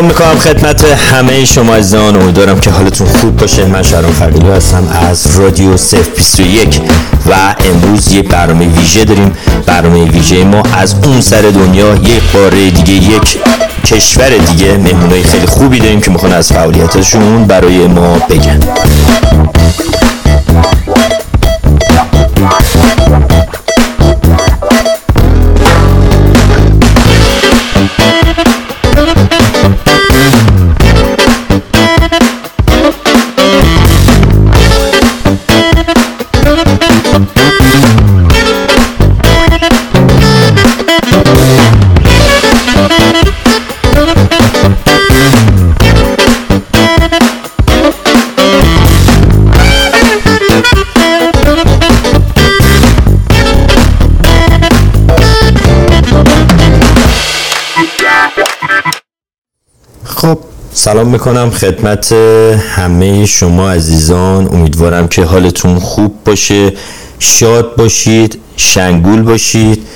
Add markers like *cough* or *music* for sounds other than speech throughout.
سلام می‌کنم خدمت همه شما عزیزان. امیدوارم که حالتون خوب باشه. من شهرام فقیلی هستم از رادیو سف 21 و امروز یک برنامه ویژه داریم. برنامه ویژه ما از اون سر دنیا یک باره دیگه یک کشور دیگه مهمونای خیلی خوبی داریم که می‌خوان از فعالیتشون برای ما بگن. سلام می‌کنم خدمت همه شما عزیزان. امیدوارم که حالتون خوب باشه شاد باشید شنگول باشید.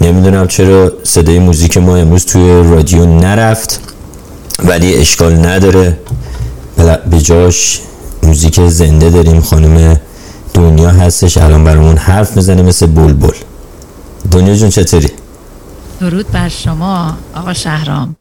نمی‌دونم چرا صدای موزیک ما امروز توی رادیو نرفت ولی اشکال نداره. به جاش موزیک زنده داریم. خانم دنیا هستش. الان برامون حرف می‌زنه مثل بلبل. دنیا جون چطوری؟ درود بر شما آقا شهرام.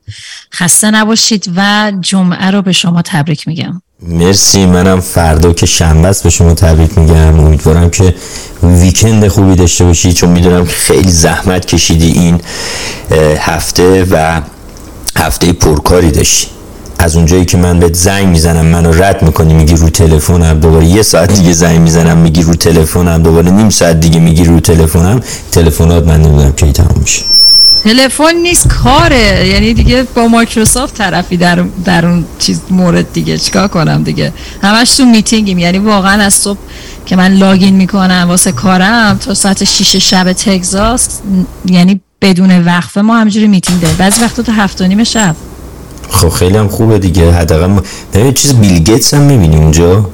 خسته نباشید و جمعه رو به شما تبریک میگم. مرسی منم فردا که شنبه است به شما تبریک میگم. امیدوارم که ویکند خوبی داشته باشید چون می‌دونم که خیلی زحمت کشیدی این هفته و هفته پرکاری داشتی. از اونجایی که من بهت زنگ می‌زنم منو رد می‌کنی میگی رو تلفنم. دوباره یه ساعت دیگه زنگ می‌زنم میگی رو تلفنم. دوباره نیم ساعت دیگه میگی رو تلفنم. تلفنات من نمی‌دونم کی تمام میشه. تلفن نیست کاره. یعنی دیگه با مایکروسافت طرفی در در اون چیز مورد دیگه. چیکار کنم دیگه؟ همش تو میتینگیم. یعنی واقعا از صبح که من login می‌کنم واسه کارم تا ساعت 6 شب تگزاس یعنی بدون وقفه ما همجوری میتینگ داریم. بعضی وقتا تا هفت و نیم شب. خب خیلی هم خوبه دیگه. حداقل ما چیز بیل گیتس هم می‌بینی اونجا؟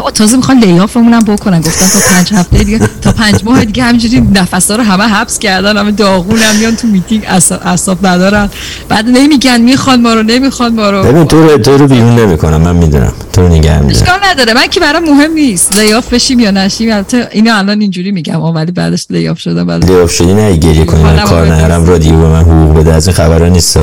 تازه می‌خوان layoff مون هم بکنن. گفتن تا پنج هفته دیگه تا پنج ماه دیگه همینجوری نفسا رو همه حبس کردن همه داغون هم میان تو میتینگ اصاب ندارن بعد نمیگن می‌خوان ما رو نمی‌خوان ما رو. ببین تو رو تو رو بیرون نمی‌کنم من می‌دونم. تو رو نگه میدارم. اشکال نداره. من که برام مهم نیست. layoff بشیم یا نشیم. البته اینو الان اینجوری میگم ولی بعدش layoff شدم بعد لیاف شدی نه گریه کنی کار نرم رادیو به من حقوق بده. از این خبرا نیست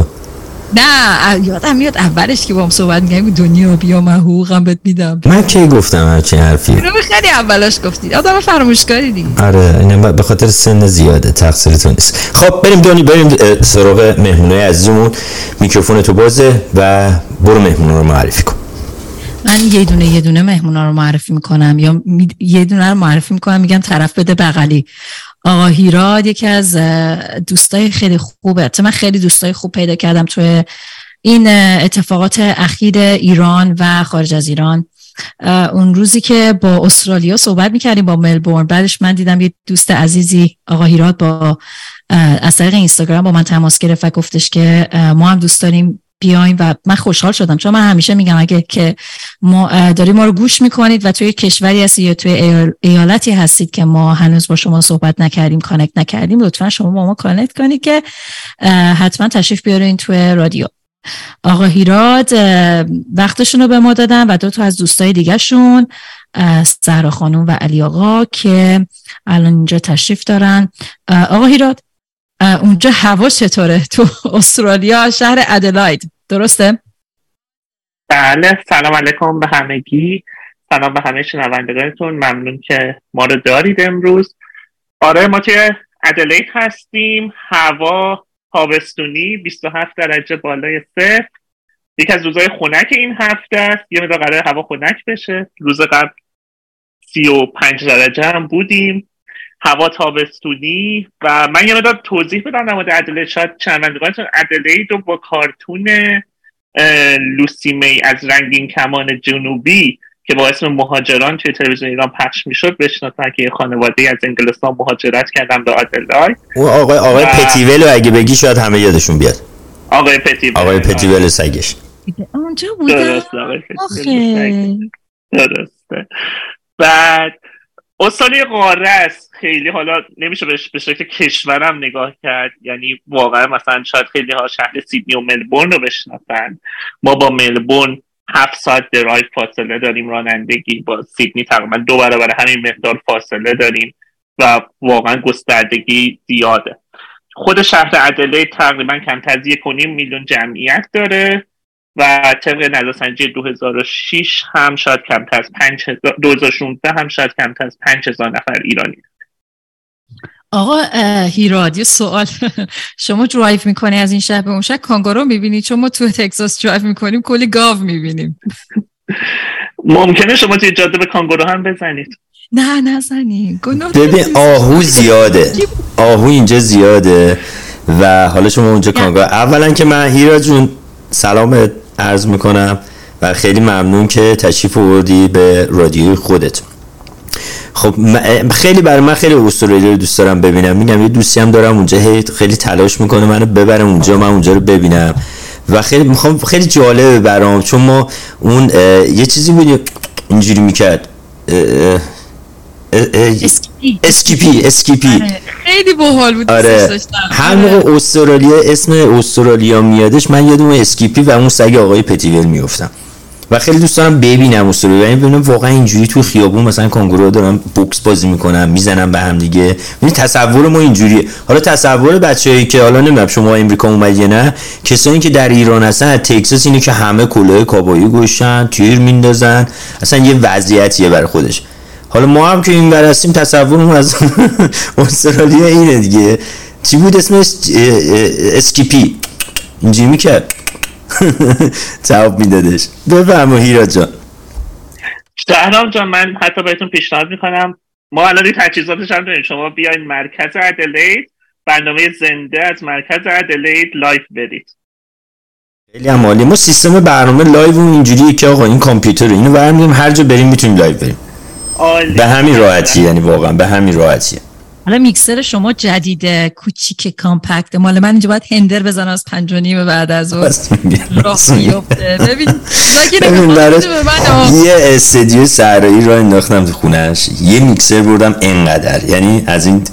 نه یادم میاد اولش که با هم صحبت میگم دنیا بیا من حقوقم بهت میدم. من کی گفتم هرچی حرفی؟ اینو خیلی اولش گفتی. آدم فراموشکاری دیگه. آره اینم به خاطر سن زیاده تقصیر تو نیست. خب بریم دونی بریم سراغ مهمونای عزیزمون. میکروفون تو بازه و برو مهمونا رو معرفی کن. من یه دونه یه دونه مهمونا رو معرفی می‌کنم. یا یه دونه رو معرفی می‌کنم میگم طرف بده بغلی. آقا هیراد یکی از دوستای خیلی خوبه. من خیلی دوستای خوب پیدا کردم توی این اتفاقات اخیر ایران و خارج از ایران. اون روزی که با استرالیا صحبت می‌کردیم با ملبورن بعدش من دیدم یه دوست عزیزی آقا هیراد با از طریق اینستاگرام با من تماس گرفت و گفتش که ما هم دوست داریم بیایم و من خوشحال شدم. چون من همیشه میگم اگه که ما داریم ما رو گوش می‌کنید و توی کشوری هستید یا توی ایالتی هستید که ما هنوز با شما صحبت نکردیم connect نکردیم لطفا شما با ما connect کنید که حتما تشریف بیارین توی رادیو. آقا هیراد وقتشون رو به ما دادن و دو تا از دوستای دیگهشون سهرا خانوم و علی آقا که الان اینجا تشریف دارن. آقا هیراد اونجا هوا چطوره؟ تو استرالیا شهر ادلاید درسته؟ بله سلام علیکم به همگی. سلام به همه شنوندگانتون. ممنون که ما رو دارید امروز. آره ما که ادلید هستیم. هوا تابستونی 27 درجه بالای صفر. یکی از روزهای خنک این هفته است. یه مقدار قرار هوا خنک بشه. روز قبل 35 درجه هم بودیم. هوا تابستونی و من یه مدار توضیح بدم در مورد ادلید شاید شنوندگانتون ادلید رو با کارتون لوسی می از رنگین کمان جنوبی که با اسم مهاجران توی تلویزیون ایران پخش می‌شد بشناسن که یه خانواده از انگلستان مهاجرت کردن به آدلاید اون آقای آقای و... پتیول اگه بگی شاید همه یادشون بیاد. آقای پتیول. آقای پتیول سگش. اونجا بوده درسته آقای پتیول درسته. بعد استانی قاره است. خیلی حالا نمیشه به شکل کشورم نگاه کرد. یعنی واقعا مثلا شاید خیلی ها شهر سیدنی و ملبورن رو بشناسن. ما با ملبورن هفت ساعت درایو فاصله داریم رانندگی با سیدنی تقریبا دو برابر همین مقدار فاصله داریم و واقعا گستردگی زیاده. خود شهر ادله تقریبا کمتر از یک میلیون جمعیت داره. و طبق نظرسنجی 2006 هم شاید کمتر از 2016 هم شاید کمتر از 5000 نفر ایرانی. آقا هیراد یه سوال. *laughs* شما درایو می‌کنی از این شهر به اون شهر؟ کانگارو می‌بینی؟ چون ما تو تکساس درایو می‌کنیم کلی گاو می‌بینیم. *laughs* ممکنه شما توی جاده به کانگارو هم بزنید. نه نزنیم ببین آهو زیاده. آهو اینجا زیاده و حالا شما اونجا کانگارو اولا که من هیرا جون سلام عرض می‌کنم و خیلی ممنون که تشریف آوردی به رادیوی خودت. خب خیلی برای من خیلی استرالیا رو دوست دارم ببینم. میگم یه دوستی هم دارم اونجا خیلی تلاش می‌کنه منو ببرم اونجا من اونجا رو ببینم. و خیلی می‌خوام خیلی جالبه برام چون ما اون یه چیزی بود اینجوری می‌کرد اسکیپی اسکیپی اسکیپی آره، خیلی باحال بود آره. هر موقع آره. استرالیا اسم استرالیا میادش من یادم اسکیپی و اون سگ آقای پتیول میفتم و خیلی دوست دارم ببینم استرالیا یعنی ببینم واقعا اینجوری تو خیابون مثلا کانگورو دارم بوکس بازی می‌کنم می‌زنم به هم دیگه. یعنی تصور ما اینجوریه. حالا تصور بچه‌ای که حالا نمی‌دونم شما امریکا اومدی نه کسایی که در ایران هستن از تگزاس اینه که همه کلاه کابایی گوشن تیر میندازن. اصلا یه وضعیتیه برای خودش. حالا ما هم که این برستیم تصورمون از *laughs* استرالیا اینه دیگه. چی بود اسمش؟ اسکیپی اینجوری می‌کرد. *laughs* جواب میدادش. بفرما هیرا جان. شهرام جان من حتی بهتون پیشنهاد می‌کنم. ما الان این تجهیزاتش هم داریم. شما بیاین مرکز ادلید برنامه زنده از مرکز ادلید live برید. خیلی عالی ما سیستم برنامه live اینجوریه که آقا این کامپیوتر اینو برمی‌داریم هر جا بریم می‌تونیم live بریم. به همین راحتی یعنی واقعا به همین راحتیه حالا میکسر شما جدید کوچیک compact مال من اینجا باید هندل بزنی از پنج و نیم بعد از اون. راه بیفته. ببین یه استدیو صحرایی راه انداختم تو خونش یه میکسر بردم انقدر. یعنی از این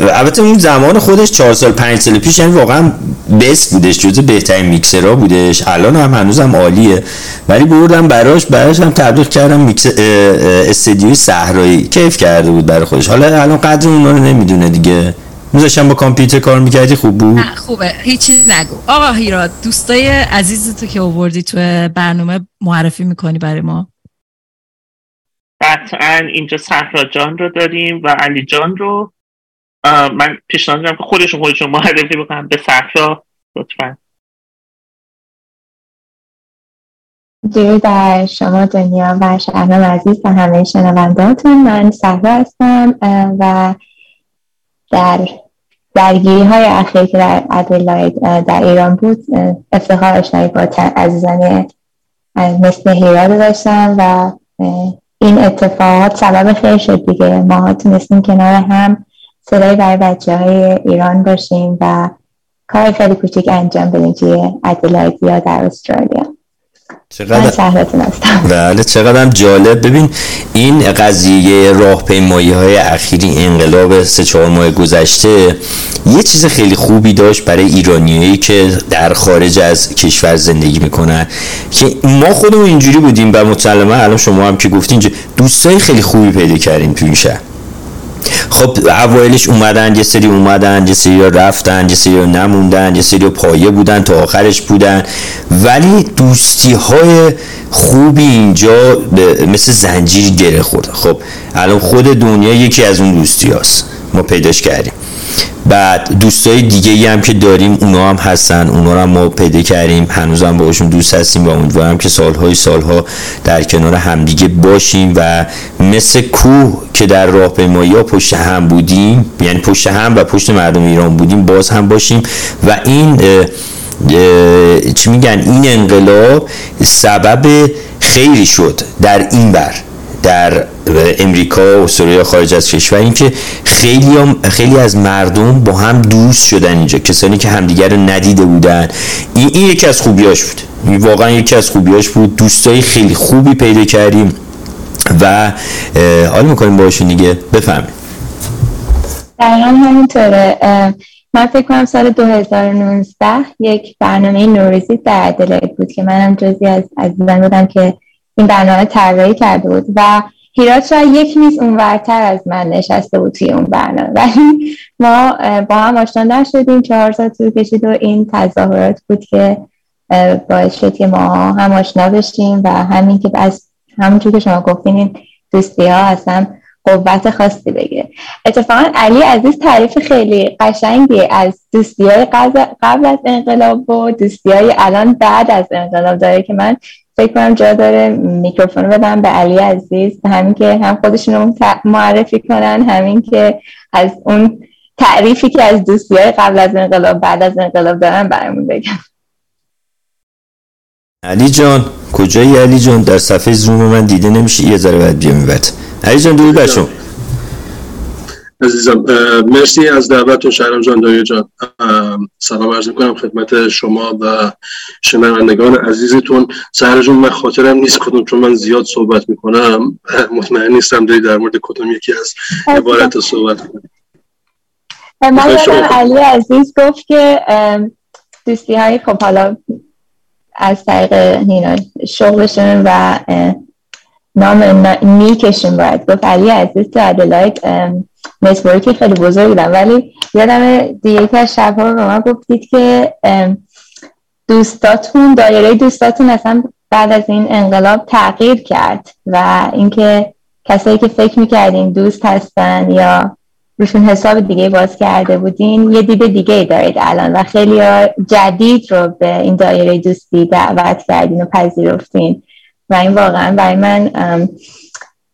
البته اون زمان خودش چهار سال پنج سال پیش یعنی واقعا best بودش جزو بهترین میکسرها بودش. الان هم هنوزم عالیه. ولی بردم براش براش هم تبلیغ کردم میکس استدیوی صحرایی. کیف کرده بود برای خودش. حالا الان قدر اونا رو نمی‌دونه دیگه. میذاشم با کامپیوتر کار می‌کردی خوب بود؟ خوبه. هیچی نگو. آقا هیرا دوستای عزیز تو که آوردی تو برنامه معرفی می‌کنی برای ما؟ قطعا اینجا صحرا جان رو داریم و علی جان رو. من پیشنهاد میدم که خودشون خودشون معرفی بکنم به صحرا لطفا. درود در شما دنیا و شهرام عزیز و همه شنوندهاتون من صحرا هستم و در درگیری های اخیر که در ادلاید در ایران بود افتخار آشنایی با عزیزان مثل هیراد داشتم و این اتفاقات سبب خیر شد دیگه. ما تونستیم کنار هم صدای برای بچه های ایران باشیم و کار خیلی کوچیک انجام بدیم توی ادلاید یا در استرالیا. چقدر بله چقدر جالب. ببین این قضیه راهپیمایی های اخیری انقلاب سه چهار ماه گذشته یه چیز خیلی خوبی داشت برای ایرانیایی که در خارج از کشور زندگی می‌کنن که ما خودمون اینجوری بودیم و مسلما الان شما هم که گفتین دوستای خیلی خوبی پیدا کردیم تو این شهر. خب اوایلش اومدن یه سری اومدن یه سری رفتن یه سری نموندن یه سری پایه بودن تا آخرش بودن. ولی دوستی های خوبی اینجا مثل زنجیر گره خورد. خب الان خود دنیا یکی از اون دوستی هاست ما پیداش کردیم. بعد دوستای دیگه ای هم که داریم اونا هم هستن اونا هم ما پیدا کردیم. هنوز هم باشون دوست هستیم و امیدوارم که سالهای سالها در کنار همدیگه باشیم و مثل کوه که در راهپیمایی ها پشت هم بودیم یعنی پشت هم و پشت مردم ایران بودیم باز هم باشیم و این چی میگن؟ این انقلاب سبب خیری شد در این بر. در امریکا و سوریه خارج از کشور این که خیلی, خیلی از مردم با هم دوست شدن اینجا. کسانی که همدیگر ندیده بودن. این, این یکی از خوبیاش بود. واقعا یکی از خوبیاش بود. دوستای خیلی خوبی پیدا کردیم. و حال می‌کنیم باشون دیگه. بفهمید دقیقا همینطوره. من فکر کنم سال 2019 یک برنامه نوروزی در ادلاید بود که منم جزی از عزیزان بودم که این برنامه طراحی کرده بود و هیرات شاید یک میز اونورتر از من نشسته بود توی اون برنامه. ولی ما با هم آشنا شدیم چهار سال طول کشید و این تظاهرات بود که باعث شد که ما هم آشنا بشیم و همین که از همونجور که شما گفتین این دوستی ها اصلا قوت خاصی بگیره. اتفاقا علی عزیز تعریف خیلی قشنگی از دوستی های قبل از انقلاب و دوستی های الان بعد از انقلاب داره که من فکر کنم جا داره میکروفون بدم به علی عزیز. همین که هم خودشون معرفی کنن همین که از اون تعریفی که از دوستی های قبل از انقلاب بعد از انقلاب دارن برامون بگم. علی جان کجایی علی جان؟ در صفحه زوم من دیده نمیشه. یه ذره باید بیام علی جان درود بر عزیزم مرسی از دعوت شهرام جان دایی جان. سلام عرض می‌کنم خدمت شما و شنوندگان عزیزتون. سهر جون من خاطرم نیست کدوم چون من زیاد صحبت می‌کنم. *laughs* مطمئن نیستم داری در مورد کدوم یکی از عبارت صحبت کنم من علی عزیز گفت که دوستی های خب حالا از طریق شغلشون و نام نیکشون باید. گفت علی عزیز تو ادلاید نتورکی خیلی بزرگ بودم. ولی یادم دیگه که از شبها به من گفتید که دوستاتون دایره دوستاتون اصلا بعد از این انقلاب تغییر کرد و اینکه کسایی که فکر می‌کردین دوست هستن یا روشون حساب دیگه باز کرده بودین یه دید دیگه دارید الان و خیلی جدید رو به این دایره دوستی دعوت کردین و پذیرفتین. و این واقعا برای من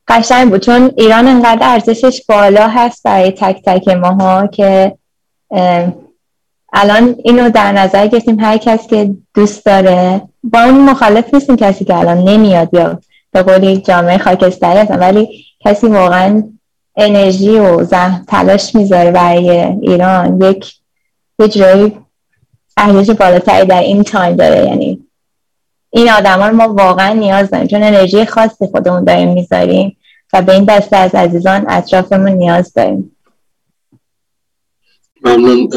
قشنگ بود. چون ایران انقدر ارزشش بالا هست برای تک تک ماها که الان اینو در نظر گرفتیم هر کس که دوست داره. با اون مخالف نیستیم کسی که الان نمیاد یا به قولی جامعه خاکستری هستن ولی کسی واقعا انرژی و زن تلاش می‌ذاره برای ایران. یک یه جایی بالاتری در این تایم داره. یعنی این آدم رو ما واقعا نیاز داریم. چون انرژی خاصی خودمون داریم می‌ذاریم و به این دسته از عزیزان اطرافمون نیاز داریم. ممنون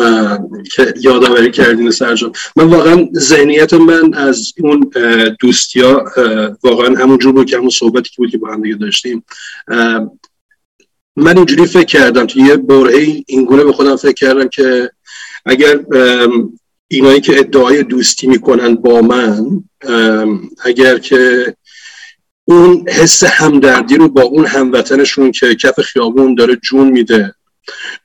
که یادآوری کردین سرجان من واقعا ذهنیت من از اون دوستیا واقعا همون جور بود که همون صحبتی که بود که با هم دیگه داشتیم. من اینجوری فکر کردم توی یه برهه این گونه به خودم فکر کردم که اگر اینایی که ادعای دوستی می‌کنن با من اگر که اون حس همدردی رو با اون هموطنشون که کف خیابون داره جون میده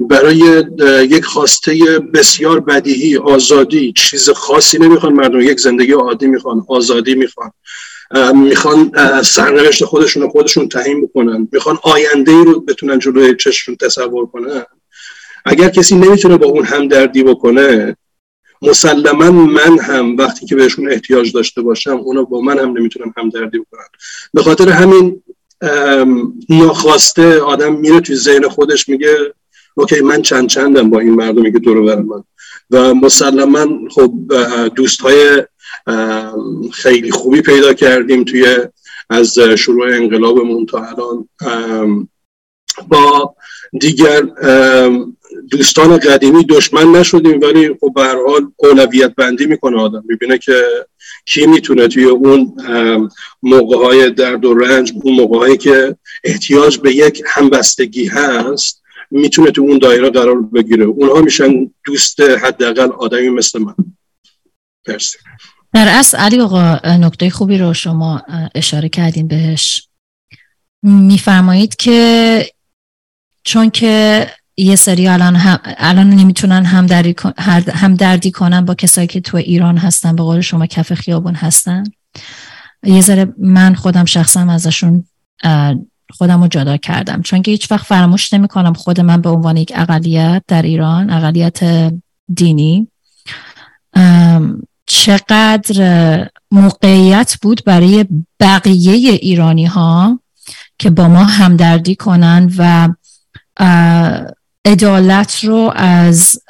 برای یک خواسته بسیار بدیهی آزادی چیز خاصی نمی‌خوان مردم یک زندگی عادی می‌خوان آزادی می‌خوان. می‌خوان سرنوشت خودشون رو خودشون تعیین بکنن. می‌خوان آینده ای رو بتونن جلوی چشمشون تصور کنن. اگر کسی نمی‌تونه با اون همدردی بکنه مسلما من هم وقتی که بهشون احتیاج داشته باشم اونا با من هم نمی‌تونن همدردی بکنن. به خاطر همین ناخواسته آدم میره توی ذهن خودش میگه اوکی من چند چندم با این مردمی که دور بر من. و مسلما خب دوست های خیلی خوبی پیدا کردیم توی از شروع انقلابمون تا الان. با دیگر دوستان قدیمی دشمن نشدیم ولی خب به هر حال اولویت بندی می‌کنه آدم. می‌بینه که کی می‌تونه توی اون موقع های درد و رنج اون موقع که احتیاج به یک همبستگی هست می‌تونه تو اون دایره قرار بگیره. اونها میشن دوست حداقل آدمی مثل من. مرسی. در اصل علی آقا نکته خوبی رو شما اشاره کردین بهش. میفرمایید که چون که یه سری الان هم الان نمی‌تونن هم, دردی هم دردی کنن با کسایی که تو ایران هستن به قول شما کف خیابون هستن. یه ذره من خودم شخصا ازشون خودم رو جدا کردم. چون که هیچ وقت فراموش نمی کنم خود من به عنوان یک اقلیت در ایران اقلیت دینی. چقدر موقعیت بود برای بقیه ایرانی ها که با ما همدردی کنن و عدالت رو از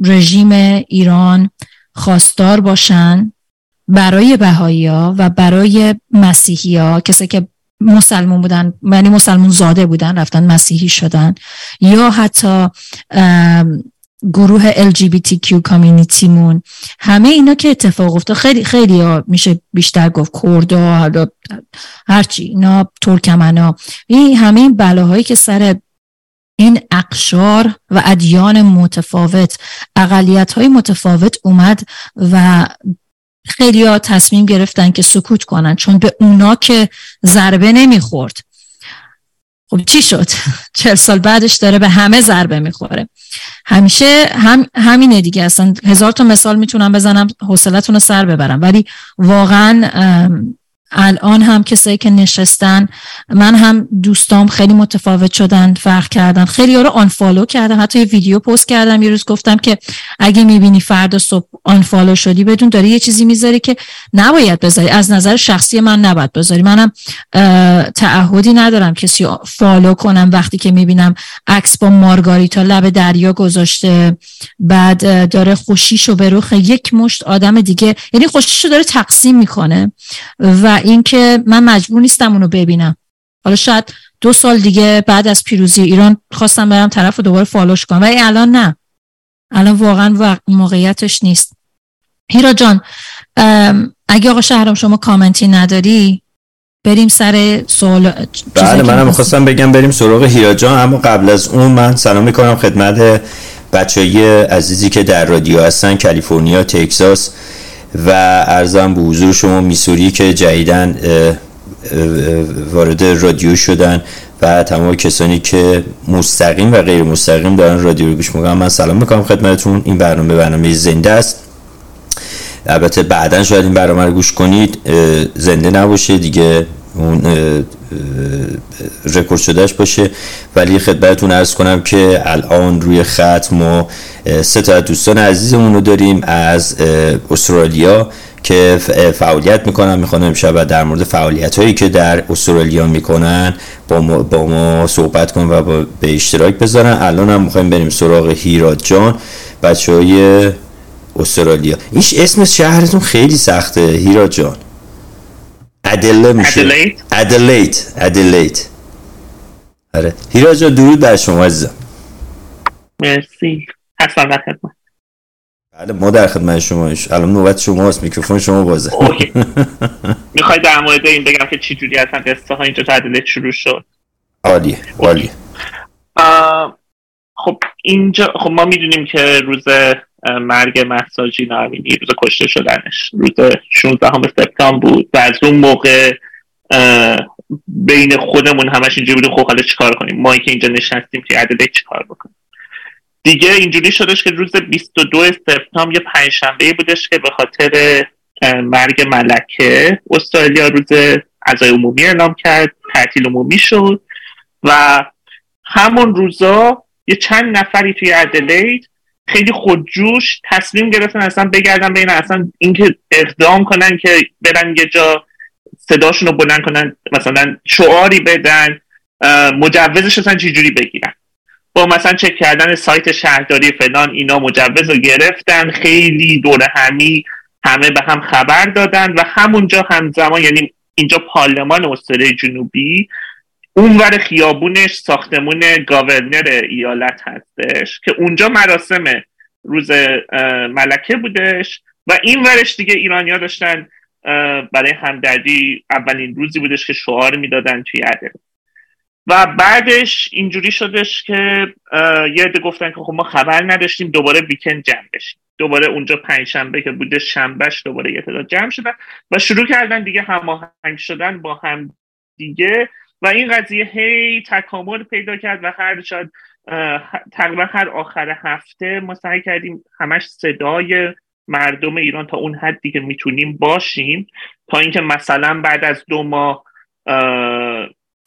رژیم ایران خواستار باشن برای بهایی ها و برای مسیحی ها کسی که مسلمون بودن یعنی مسلمون زاده بودن رفتن مسیحی شدن یا حتی گروه LGBTQ کامیونیتیمون همه اینا که اتفاق افتاد خیلی خیلی میشه بیشتر گفت کردا حالا هرچی اینا ترکمنا. این همه این بلاهایی که سر این اقشار و ادیان متفاوت. اقلیت های متفاوت اومد و خیلی ها تصمیم گرفتن که سکوت کنن چون به اونا که ضربه نمی‌خورد. خب چی شد؟ *laughs* چهل سال بعدش داره به همه ضربه می‌خوره. همیشه هم همینه دیگه. اصلا هزار تا مثال می‌تونم بزنم حوصلتون رو سر ببرم. ولی واقعا الان هم کسایی که نشستن من هم دوستام خیلی متفاوت شدن فرق کردن. خیلی رو آنفالو کردم. حتی یه ویدیو پست کردم یه روز گفتم که اگه می‌بینی فردا صبح آنفالو شدی بدون داری یه چیزی می‌ذاری که نباید بذاری. از نظر شخصی من نباید بذاری. منم تعهدی ندارم کسی فالو کنم وقتی که می‌بینم عکس با مارگاریتا لب دریا گذاشته بعد داره خوشیشو به روخ یک مشت آدم دیگه یعنی خوشیشو داره تقسیم می‌کنه. و اینکه من مجبور نیستم اونو ببینم. حالا شاید دو سال دیگه بعد از پیروزی ایران خواستم برم طرف رو دوباره فالوش کنم ولی الان نه. الان واقعا موقعیتش نیست. هیرا جان اگه آقا شهرام شما کامنتی نداری بریم سر سوال بله منم خواستم بگم بریم سراغ هیرا جان اما قبل از اون من سلام می‌کنم خدمت بچه های عزیزی که در رادیو هستن کالیفرنیا تکساس. و ارزم به حضور شما میسوری که جدیدن وارد رادیو شدن و تمام کسانی که مستقیم و غیر مستقیم دارن رادیو رو گوش می‌کنن. من سلام می‌کنم خدمتتون. این برنامه برنامه زنده است. البته بعدا شاید این برنامه رو گوش کنید. زنده نباشه دیگه اون رکورد شدهش باشه. ولی خدمتتون ارز کنم که الان روی خط ما سه تا دوستان عزیزمون رو داریم از استرالیا که فعالیت می‌کنن. می‌خوان امشب در مورد فعالیت هایی که در استرالیا می‌کنن با ما, با ما صحبت کن و با به اشتراک بذارن. الان هم می‌خوایم بریم سراغ هیراد جان بچه های استرالیا. ایش اسم شهرتون خیلی سخته هیراد جان. ادله میشه. ادلیت ادلیت آره. هیرا جان درود بر شما عزیزم. مرسی. هستم در خدمت. بله ما در خدمت شما الان نوبت شماست میکروفون شما بازه. *laughs* می‌خوای در مورد این بگم که چی جوری هستن؟ قصه ها اینجا ادلیت شروع شد. عالیه عالیه خب اینجا خب ما می‌دونیم که روز مرگ محساجی نامینی روز کشته شدنش. روز 16 سپتامبر بود و از اون موقع بین خودمون همش اینجوری بودیم خب حالا چیکار کنیم؟ ما که اینجا نشستیم که عدده چیکار بکنیم؟ دیگه اینجوری شدش که روز 22 سپتامبر یه پنجشنبه بودش که به خاطر مرگ ملکه استرالیا روز عزای عمومی اعلام کرد تعطیل عمومی شد و همون روزا یه چند نفری توی ادلید خیلی خودجوش تصمیم گرفتن اصلا بگردن بین اصلا اینکه اقدام کنن که برن یه جا صداشون رو بلند کنن مثلا شعاری بدن مجوزش اصلا چجوری بگیرن؟ با مثلا چک کردن سایت شهرداری فلان اینا مجوز رو گرفتن خیلی دور همی همه به هم خبر دادن و همونجا همزمان یعنی اینجا پارلمان استرالیا جنوبی اونور خیابونش ساختمون گاورنر ایالت هستش که اونجا مراسم روز ملکه بودش و این ورش دیگه ایرانیا داشتن برای همدردی اولین روزی بودش که شعار می‌دادن توی عدل و بعدش اینجوری شدش که یه عده گفتن که خب ما خبر نداشتیم دوباره ویکند جمع بشیم. دوباره اونجا پنجشنبه که بوده شنبهش دوباره یه تعداد جمع شدن و شروع کردن دیگه هماهنگ شدن با هم دیگه. و این قضیه هی تکامل پیدا کرد و هر شاید تقریبا هر آخر هفته ما سعی کردیم همش صدای مردم ایران تا اون حدی که می‌تونیم باشیم. تا اینکه مثلا بعد از دو ماه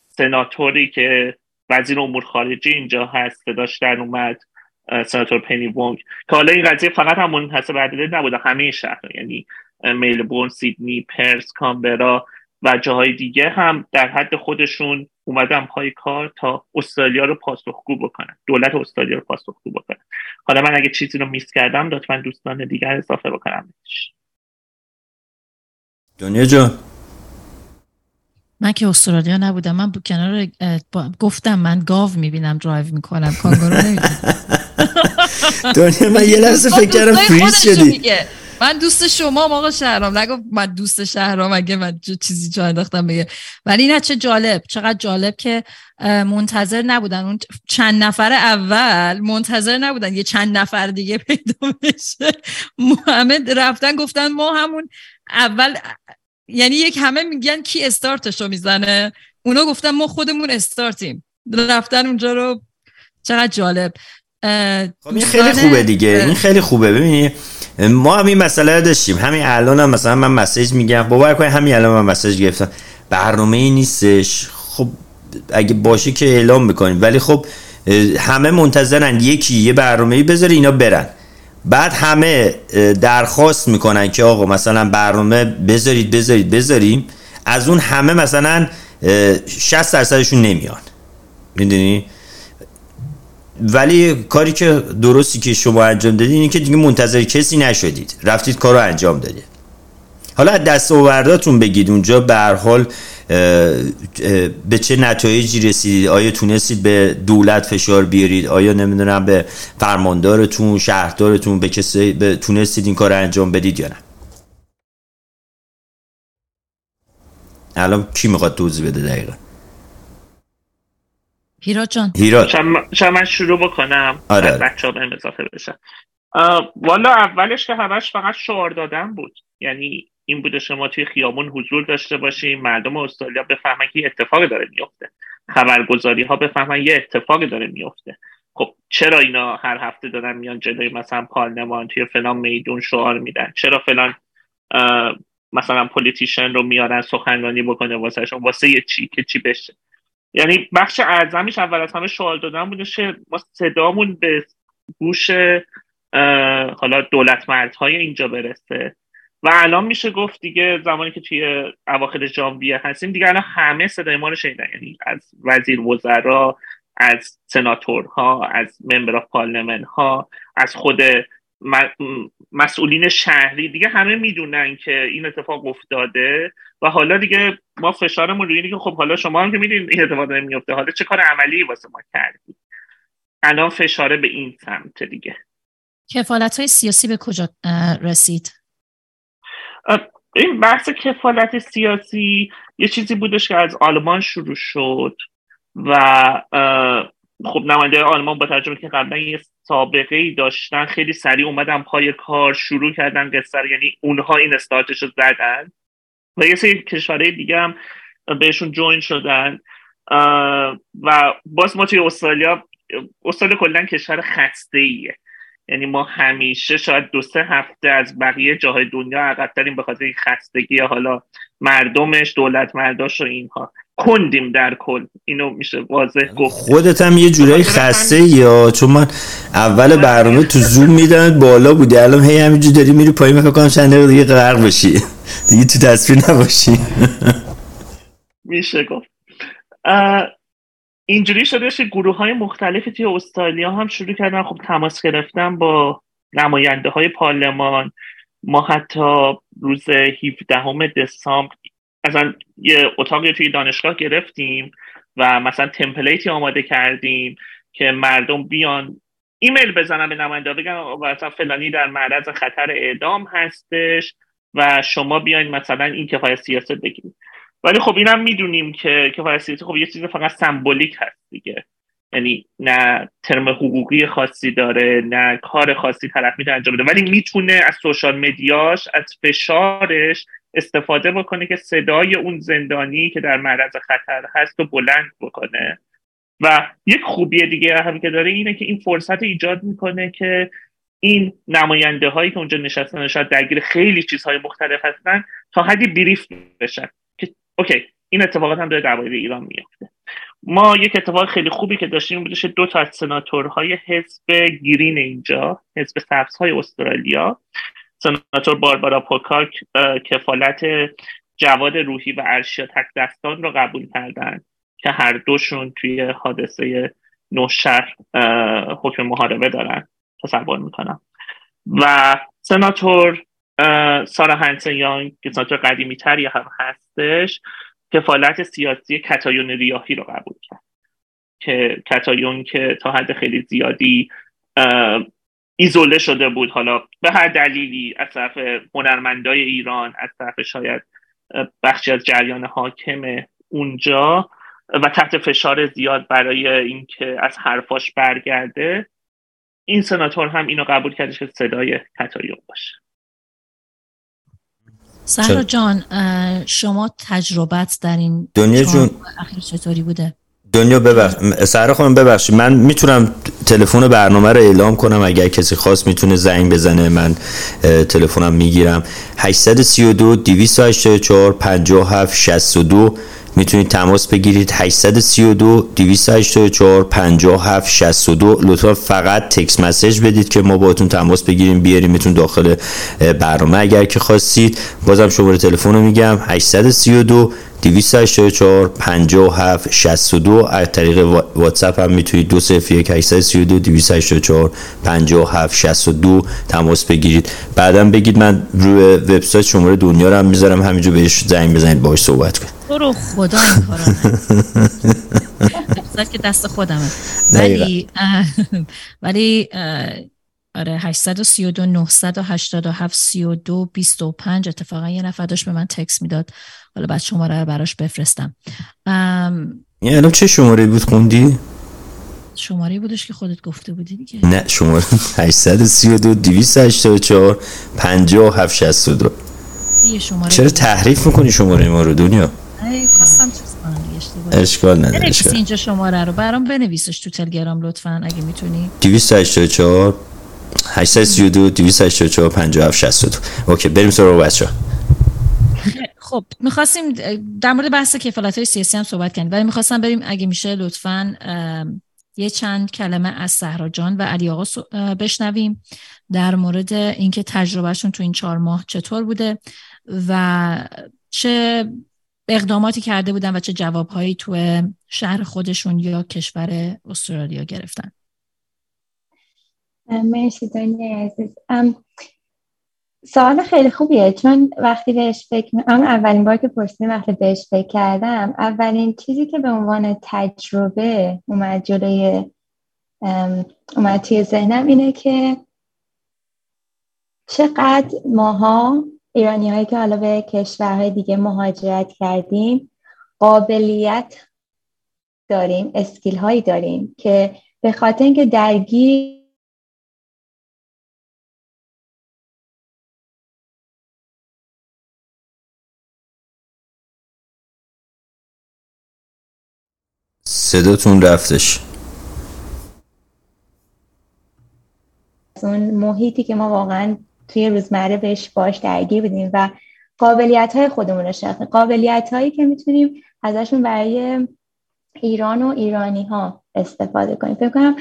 سناتوری که وزیر امور خارجه اینجا هست صداش در اومد سناتور پنی وونگ. که حالا این قضیه فقط هم منحصر به نبوده همه شهر یعنی میلبورن سیدنی پرس کامبرا و جاهای دیگه هم در حد خودشون اومدن پای کار تا استرالیا رو پاسخگو بکنن. دولت استرالیا رو پاسخگو بکنن. حالا من اگه چیزی رو میس کردم لطفا دوستان دیگر اضافه بکنم دنیا جان. من که استرالیا نبودم. من بود کنار گفتم من گاو می‌بینم درایو می‌کنم. کانگارو نمی‌بینم. *laughs* دنیا من یه لحظه فکر کردم فریز شدی. من دوست شما آقا شهرام. نگو من دوست شهرام اگه من چیزی جا انداختم بگه. ولی نه چه جالب. چقدر جالب که منتظر نبودن. اون چند نفر اول منتظر نبودن یه چند نفر دیگه پیدا بشه. محمد رفتن گفتن ما همون اول یعنی یک همه میگن کی استارتشو می‌زنه. اونا گفتن ما خودمون استارتیم. رفتن اونجا رو. چقدر جالب. خب این خیلی خوبه دیگه. این خیلی خوبه. ببینی ما هم این مسئله داشتیم. همین الان هم مثلا من مسیج میگم. باور کنید همین الان من مسیج گرفتم. برنامه ای نیستش. خب اگه باشه که اعلام می‌کنیم. ولی خب همه منتظرن. یکی یه برنامه ای بذاره اینا برن. بعد همه درخواست می‌کنن که آقا مثلا برنامه بذارید بذارید بذاریم. از اون همه مثلا 60 درصدشون نمیان. می‌دونی؟ ولی کاری که درستی که شما انجام دادید اینه که دیگه منتظر کسی نشدید. رفتید کار رو انجام دادید. حالا از دست آورداتون بگید اونجا به هر حال به چه نتایجی رسیدید؟ آیا تونستید به دولت فشار بیارید؟ آیا نمی‌دونم به فرماندارتون شهردارتون به کسی به تونستید این کار انجام بدید یا نه؟ الان کی می‌خواد توضیح بده دقیقا؟ هیراد جان. شاید من شروع بکنم. آره. بچه ها به اضافه بشن. والا اولش که همش فقط شعار دادن بود. یعنی این بوده شما توی خیابون حضور داشته باشیم مردم استرالیا بفهمن که اتفاق داره میفته. خبرگزاری ها بفهمن یه اتفاق داره میفته. خب چرا اینا هر هفته دارن میان جلوی مثلا پارلمان توی فلان میدون شعار میدن؟ چرا فلان مثلا پولیتیشن رو میارن سخنرانی بکنه واسه واسه یه چی؟ که چی بشه؟ یعنی بخش اعظمیش اول از همه شعار دادن بوده ما صدامون به گوش حالا دولت مردهای اینجا برسه. و الان میشه گفت دیگه زمانی که توی اواخر ژانویه هستیم دیگه الان همه صدای ما رو شنیدن. یعنی از وزیر وزرا از سناتورها از ممبر پارلمان ها از خود مسئولین شهری دیگه همه می‌دونن که این اتفاق افتاده و حالا دیگه ما فشارمون روی اینه که خب حالا شما هم که می‌دونید این اتفاق داره میفته حالا چه کار عملی واسه ما کردید الان فشاره به این سمت دیگه. کفالت های سیاسی به کجا رسید؟ این بحث کفالت سیاسی یه چیزی بودش که از آلمان شروع شد و خب نماینده آلمان با ترجمه که قبلا یه سابقه ای داشتن خیلی سریع اومدن پای کار شروع کردن قصر یعنی اونها این استارتش رو زدن. و یه سری کشورهای دیگه هم بهشون جوین شدن. و باز ما توی استرالیا استرالیا کلا کشور خسته ایه یعنی ما همیشه شاید دو سه هفته از بقیه جاهای دنیا عقبترین به خاطر این خستگی حالا مردمش دولت مرداش و اینها. کندیم در کل. اینو میشه واضح گفت. خودت هم یه جورایی خسته یا؟ چون من اول برنامه تو زوم میدن بالا بودی. الان هی همینجور داری میری پایین فکر کنم چند دقیقه دیگه غرق بشی. دیگه تو تصویر نباشی. میشه گفت. اینجوری شده که گروه های مختلفی توی استرالیا هم شروع کردن خب تماس گرفتن با نماینده های پارلمان. ما حتی روز 17 دسامبر مثلا یه اتاقی توی دانشگاه گرفتیم و مثلا تمپلیتی آماده کردیم که مردم بیان ایمیل بزنن به نماینده بگن مثلا فلانی در معرض خطر اعدام هستش و شما بیاین مثلا این کفایت سیاست بگیرید. ولی خب اینم می‌دونیم که کفایت سیاست خب یه چیز فقط سمبولیک هست دیگه. یعنی نه ترم حقوقی خاصی داره نه کار خاصی طرف می‌تونه انجام بده. ولی می‌تونه از سوشال مدیاش از فشارش استفاده بکنه که صدای اون زندانی که در معرض خطر هست و بلند بکنه. و یک خوبی دیگه هم که داره اینه که این فرصت ایجاد می‌کنه که این نماینده هایی که اونجا نشستن شاید درگیر خیلی چیزهای مختلف هستن تا حدی بریف بشن. که اوکی این اتفاقات هم داره در ایران میفته ما یک اتفاق خیلی خوبی که داشتیم بودش دو تا از سناتورهای حزب گیرین اینجا حزب های استرالیا سناتور باربارا پوکاک کفالت جواد روحی و ارشیا تک دستان رو قبول کردن که هر دوشون توی حادثه نوشهر حکم محاربه دارن. تصور می‌کنم. و سناتور سارا هنسن یانگ که سناتور قدیمی تری هم هستش کفالت سیاسی کتایون ریاهی رو قبول کرد. که کتایون که تا حد خیلی زیادی ایزوله شده بود. حالا به هر دلیلی از طرف هنرمندای ایران از طرف شاید بخشی از جریان حاکم اونجا و تحت فشار زیاد برای اینکه از حرفاش برگرده این سناتور هم اینو قبول کرده که صدای کتایون باشه. سهرا جان شما تجربت در این دنیا جون اخیر چطوری بوده؟ دنیا ببخش سهرا خانم ببخشید من می‌تونم تلفن برنامه رو اعلام کنم اگر کسی خواست می‌تونه زنگ بزنه من تلفنم می‌گیرم. 832 284 57 62 می‌تونید تماس بگیرید. 832 284 57 62 لطفا فقط تکس مسیج بدید که ما باهاتون تماس بگیریم بیاریم میتون داخل برنامه اگر که خواستید. بازم شماره تلفن رو میگم. 832 284 57 62 از طریق واتساپ هم می‌تونید 201 832 284 57 62 تماس بگیرید. بعدا بگید من روی وبسایت شماره دنیا رو هم می‌ذارم. همینجا بهش زنگ بزنید باهاش صحبت کنید. تو رو خدا این کارا *laughs* که دست خودمه. ولی ولی آره 832 987 32 25 اتفاقا یه نفر داشت به من تکس می‌داد. حالا بعد شماره رو براش بفرستم. یعنی چه شماره بود خوندی؟ شماره بودش که خودت گفته بودی دیگه. نه شماره 832 284 57 62 شماره چرا تحریف می‌کنی شماره ما رو دنیا؟ خواستم چیز کنم اشکال نداره بنویس اینجا شماره رو. برام بنویسش تو تلگرام لطفا اگه می‌تونی. 284 832 284 57 62 اوکی بریم سراغ بچه خب می‌خواستیم در مورد بحث کفالت های سیاسی هم صحبت کنیم ولی می‌خواستم بریم اگه میشه لطفا یه چند کلمه از صحرا جان و علی آقا بشنویم در مورد اینکه تجربهشون تو این چهار ماه چطور بوده و چه اقداماتی کرده بودن و چه جوابهایی تو شهر خودشون یا کشور استرالیا گرفتن. مرسی دنیا عزیز. سوال خیلی خوبیه. چون وقتی بهش فکر اما اولین بار که پرسیدم وقتی بهش فکر کردم اولین چیزی که به عنوان تجربه اومد جلوی اومد توی ذهنم اینه که چقدر ماها ایرانی هایی که حالا به کشورهای دیگه مهاجرت کردیم قابلیت داریم اسکیل هایی داریم که به خاطر اینکه درگیر صداتون رفتش. اون محیطی که ما واقعا توی روزمره بهش باش درگیر بودیم و قابلیت های خودمون رو شناختیم. قابلیت هایی که می‌تونیم ازشون برای ایران و ایرانی ها استفاده کنیم. فکر کنم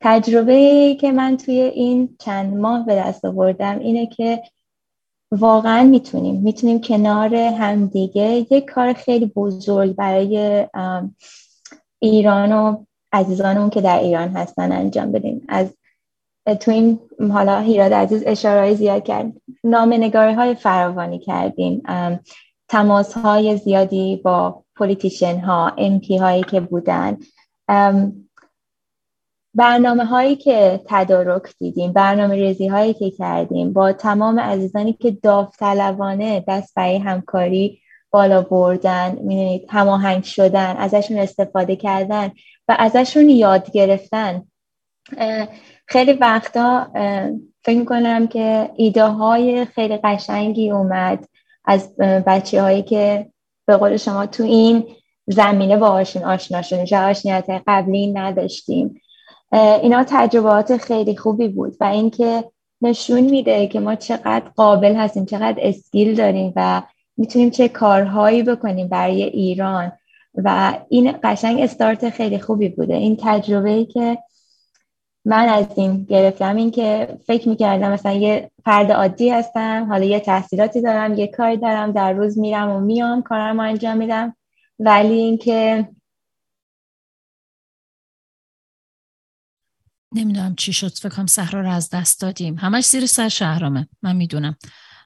تجربه که من توی این چند ماه به دست آوردم اینه که واقعا می‌تونیم می‌تونیم کنار همدیگه یک کار خیلی بزرگ برای ایران و عزیزانمون که در ایران هستن انجام بدیم. از تو این حالا هیراد عزیز اشاره زیاد کرد. نامنگاری های فراوانی کردیم. تماس های زیادی با پولیتیشن ها امپی هایی که بودن. برنامه هایی که تدارک دیدیم برنامه ریزی هایی که کردیم. با تمام عزیزانی که داوطلبانه دست برای همکاری بالا بردن می‌دونید هماهنگ شدن ازشون استفاده کردن و ازشون یاد گرفتن. خیلی وقتا فکر کنم که ایده های خیلی قشنگی اومد از بچه هایی که به قول شما تو این زمینه باهاشون آشنا شدیم چه آشنیت قبلی نداشتیم. اینا تجربات خیلی خوبی بود و اینکه نشون میده که ما چقدر قابل هستیم چقدر اسکیل داریم و می‌تونیم چه کارهایی بکنیم برای ایران. و این قشنگ استارت خیلی خوبی بوده. این تجربه ای که من از این گرفتم. این که فکر می‌کردم مثلا یه فرد عادی هستم حالا یه تحصیلاتی دارم یه کاری دارم در روز میرم و میام کارم انجام میدم. ولی اینکه نمی‌دونم چی شد فکرم صحرا رو از دست دادیم. همش زیر سر شهرامه من می‌دونم.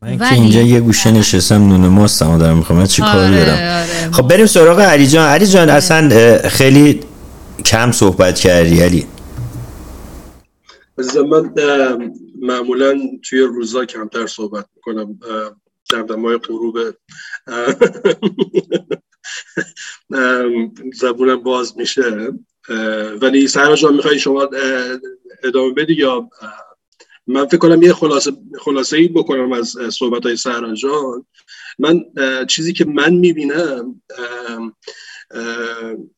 من که اینجا یه گوشه نشستم نون ماستم دارم می‌خوام چی کار آره، دارم؟ آره. خب بریم سراغ علی جان. علی جان اصلا اه، خیلی کم صحبت کردی علی. من معمولا توی روزا کمتر صحبت می‌کنم. دمدمای غروب. زبونم باز میشه. ولی سهر جان می‌خوای شما ادامه بدی یا؟ من فکر کنم یه خلاصه, خلاصه ای بکنم از صحبت های سهران جان. من چیزی که من می‌بینم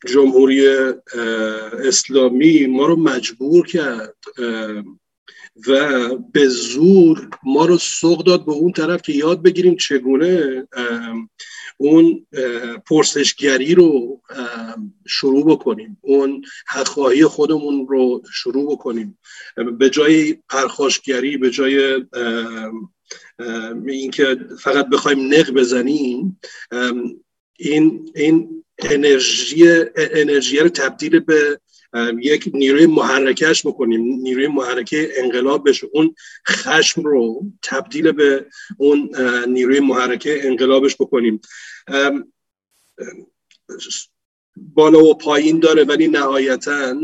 جمهوری اسلامی ما رو مجبور کرد و به زور ما رو سوق داد به اون طرف که یاد بگیریم چگونه اون پرسشگری رو شروع بکنیم اون حقخواهی خودمون رو شروع بکنیم. به جای پرخاشگری به جای اینکه فقط بخوایم نق بزنیم این این انرژی انرژی رو تبدیل به یک نیروی محرکش بکنیم. نیروی محرکه انقلاب بشه اون خشم رو تبدیل به اون نیروی محرکه انقلابش بکنیم. بالا و پایین داره ولی نهایتا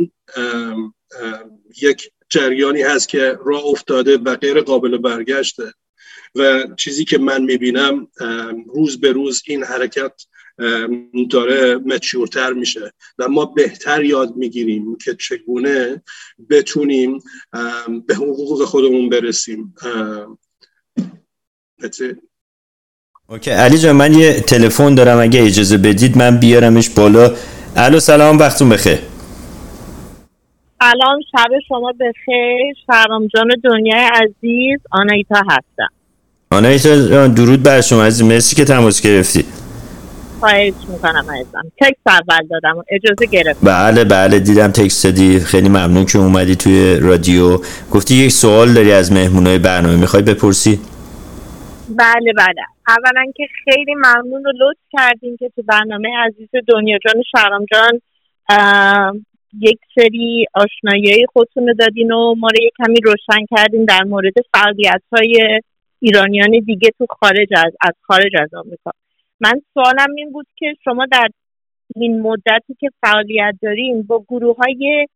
یک جریانی هست که راه افتاده و غیر قابل برگشته. و چیزی که من می‌بینم روز به روز این حرکت داره مچورتر میشه و ما بهتر یاد می‌گیریم که چگونه بتونیم به حقوق خودمون برسیم. ام، that's it. اوکی علی جان من یه تلفن دارم اگه اجازه بدید من بیارمش بالا. الو سلام وقتون بخیر. سلام شب شما بخیر. شهرام جان دنیای عزیز آنایتا هستم. آنایتا جان درود بر شما عزیز مرسی که تماس گرفتی. خواهش می‌کنم عزیزم. تکس اول دادم و اجازه گرفت بله بله دیدم تکست دادی. خیلی ممنون که اومدی توی رادیو. گفتی یک سوال داری از مهمونای برنامه. می‌خوای بپرسی؟ بله بله. اولا که خیلی ممنون و لطف کردیم که تو برنامه عزیز دنیا جان شهرام جان اه، یک سری آشنایی خودتون رو دادین و ما رو یک کمی روشن کردین در مورد فعالیت های ایرانیان دیگه تو خارج از از خارج از آمریکا. من سوالم این بود که شما در این مدتی که فعالیت دارین با گروه های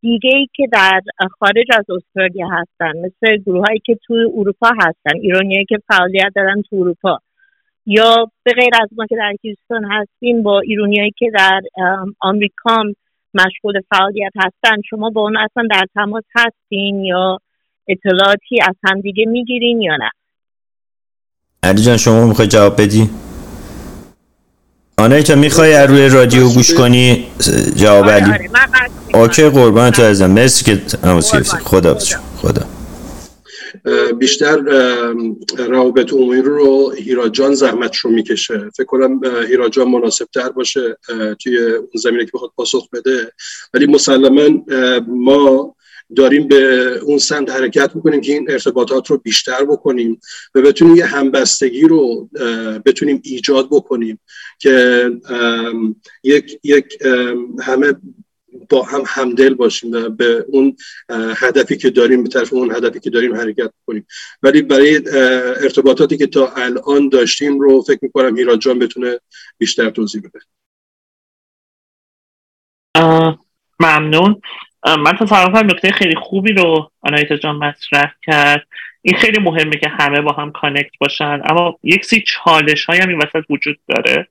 دیگه ای که در خارج از استرالیا هستن مثل گروه هایی که تو اروپا هستن ایرانیایی که فعالیت دارن تو اروپا یا به غیر از ما که در هیوستون هستیم با ایرانیایی که در آمریکا هم مشغول فعالیت هستن شما با اون اصلا در تماس هستین یا اطلاعاتی از همدیگه می‌گیرین یا نه؟ علی جان شما می‌خوای جواب بدی؟ آنایتا می‌خوای از روی رادیو گوش کنی جواب آره علی. آره. اوکی قربان تو عزیزم. مرسی که تماس گرفتی. خدا خدا. بیشتر روابط عمومی رو هیراد جان زحمت رو می‌کشه. فکر کنم اه، هیراد جان مناسب تر باشه توی اون زمینه که بخواد پاسخ بده. ولی مسلما ما داریم به اون سمت حرکت می‌کنیم که این ارتباطات رو بیشتر بکنیم و بتونیم یه همبستگی رو بتونیم ایجاد بکنیم که یک یک همه با هم همدل باشیم و به اون هدفی که داریم به طرف اون هدفی که داریم حرکت کنیم ولی برای ارتباطاتی که تا الان داشتیم رو فکر می‌کنم هیراد جان بتونه بیشتر توضیح بده. ممنون. من تصور نکته خیلی خوبی رو آنایتا جان مطرح کرد. این خیلی مهمه که همه با هم connect باشن اما یک سری چالش های هم این وسط وجود داره.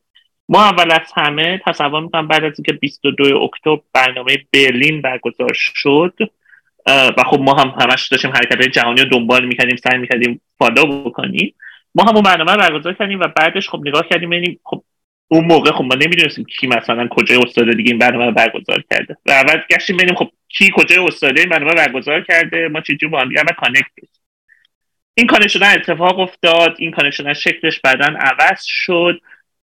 ما اول از همه تصور می‌کنم بعد از اینکه 22 اکتبر برنامه برلین برگزار شد و خب ما هم همش داشتیم حرکت جهانی رو دنبال می‌کردیم سعی می‌کردیم follow بکنیم ما هم اون برنامه برگزار کردیم و بعدش خب نگاه کردیم ببینیم خب اون موقع خب ما نمی‌دونستیم کی مثلا کجای استاد دیگه این برنامه رو برگزار کرده. و اول گشتیم ببینیم خب کی کجا ایستاده این برنامه برگزار کرده ما چجوری با هم دیگه connect این connect شدن اتفاق افتاد این connect شدن شکلش بعدا عوض شد.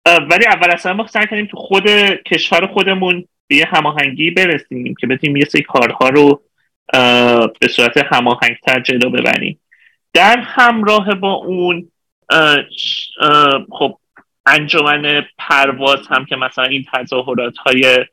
ولی اول همه ما سعی کردیم تو خود کشور خودمون به یه هماهنگی برسیم که بتونیم یه سری کارها رو به صورت هماهنگتر جلو ببریم. در همراه با اون خب انجمن پرواز هم که مثلا این تظاهرات های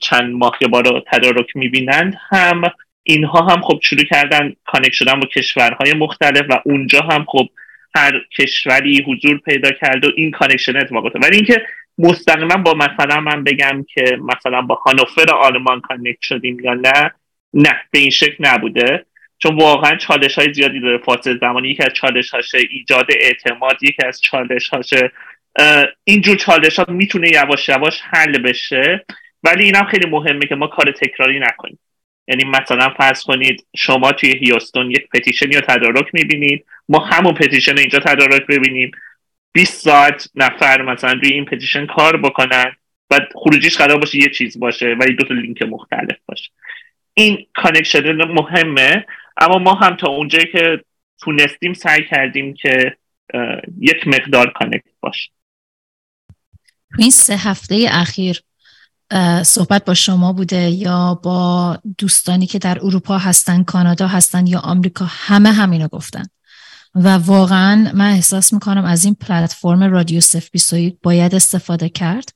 چند ماه یه بار تدارک می‌بینند هم اینها هم خب شروع کردن connect شدن با کشورهای مختلف و اونجا هم خب هر کشوری حضور پیدا کرد و این connection اتفاق افتاد. ولی اینکه مستقیما با مثلا من بگم که مثلا با هانوفر آلمان connect شدیم یا نه نه به این شکل نبوده. چون واقعا چالش های زیادی داره فاصله زمانی. یکی از چالش هاشه ایجاد اعتماد یکی از چالش هاشه اینجور چالش ها می‌تونه یواش یواش حل بشه ولی اینم خیلی مهمه که ما کار تکراری نکنیم. یعنی مثلا فرض کنید شما توی هیوستون یک پتیشن یا تدارک می‌بینید ما همون پتیشن اینجا تدارک ببینیم. 20 ساعت نفر مثلا روی این پتیشن کار بکنن و خروجیش قرار باشه یه چیز باشه ولی دو تا لینک مختلف باشه. این connection مهمه اما ما هم تا اونجایی که تونستیم سعی کردیم که یک مقدار connect باشه. این سه هفته اخیر صحبت با شما بوده یا با دوستانی که در اروپا هستن کانادا هستن یا آمریکا همه همینو گفتن. و واقعا من احساس می‌کنم از این پلتفرم رادیو سف باید استفاده کرد.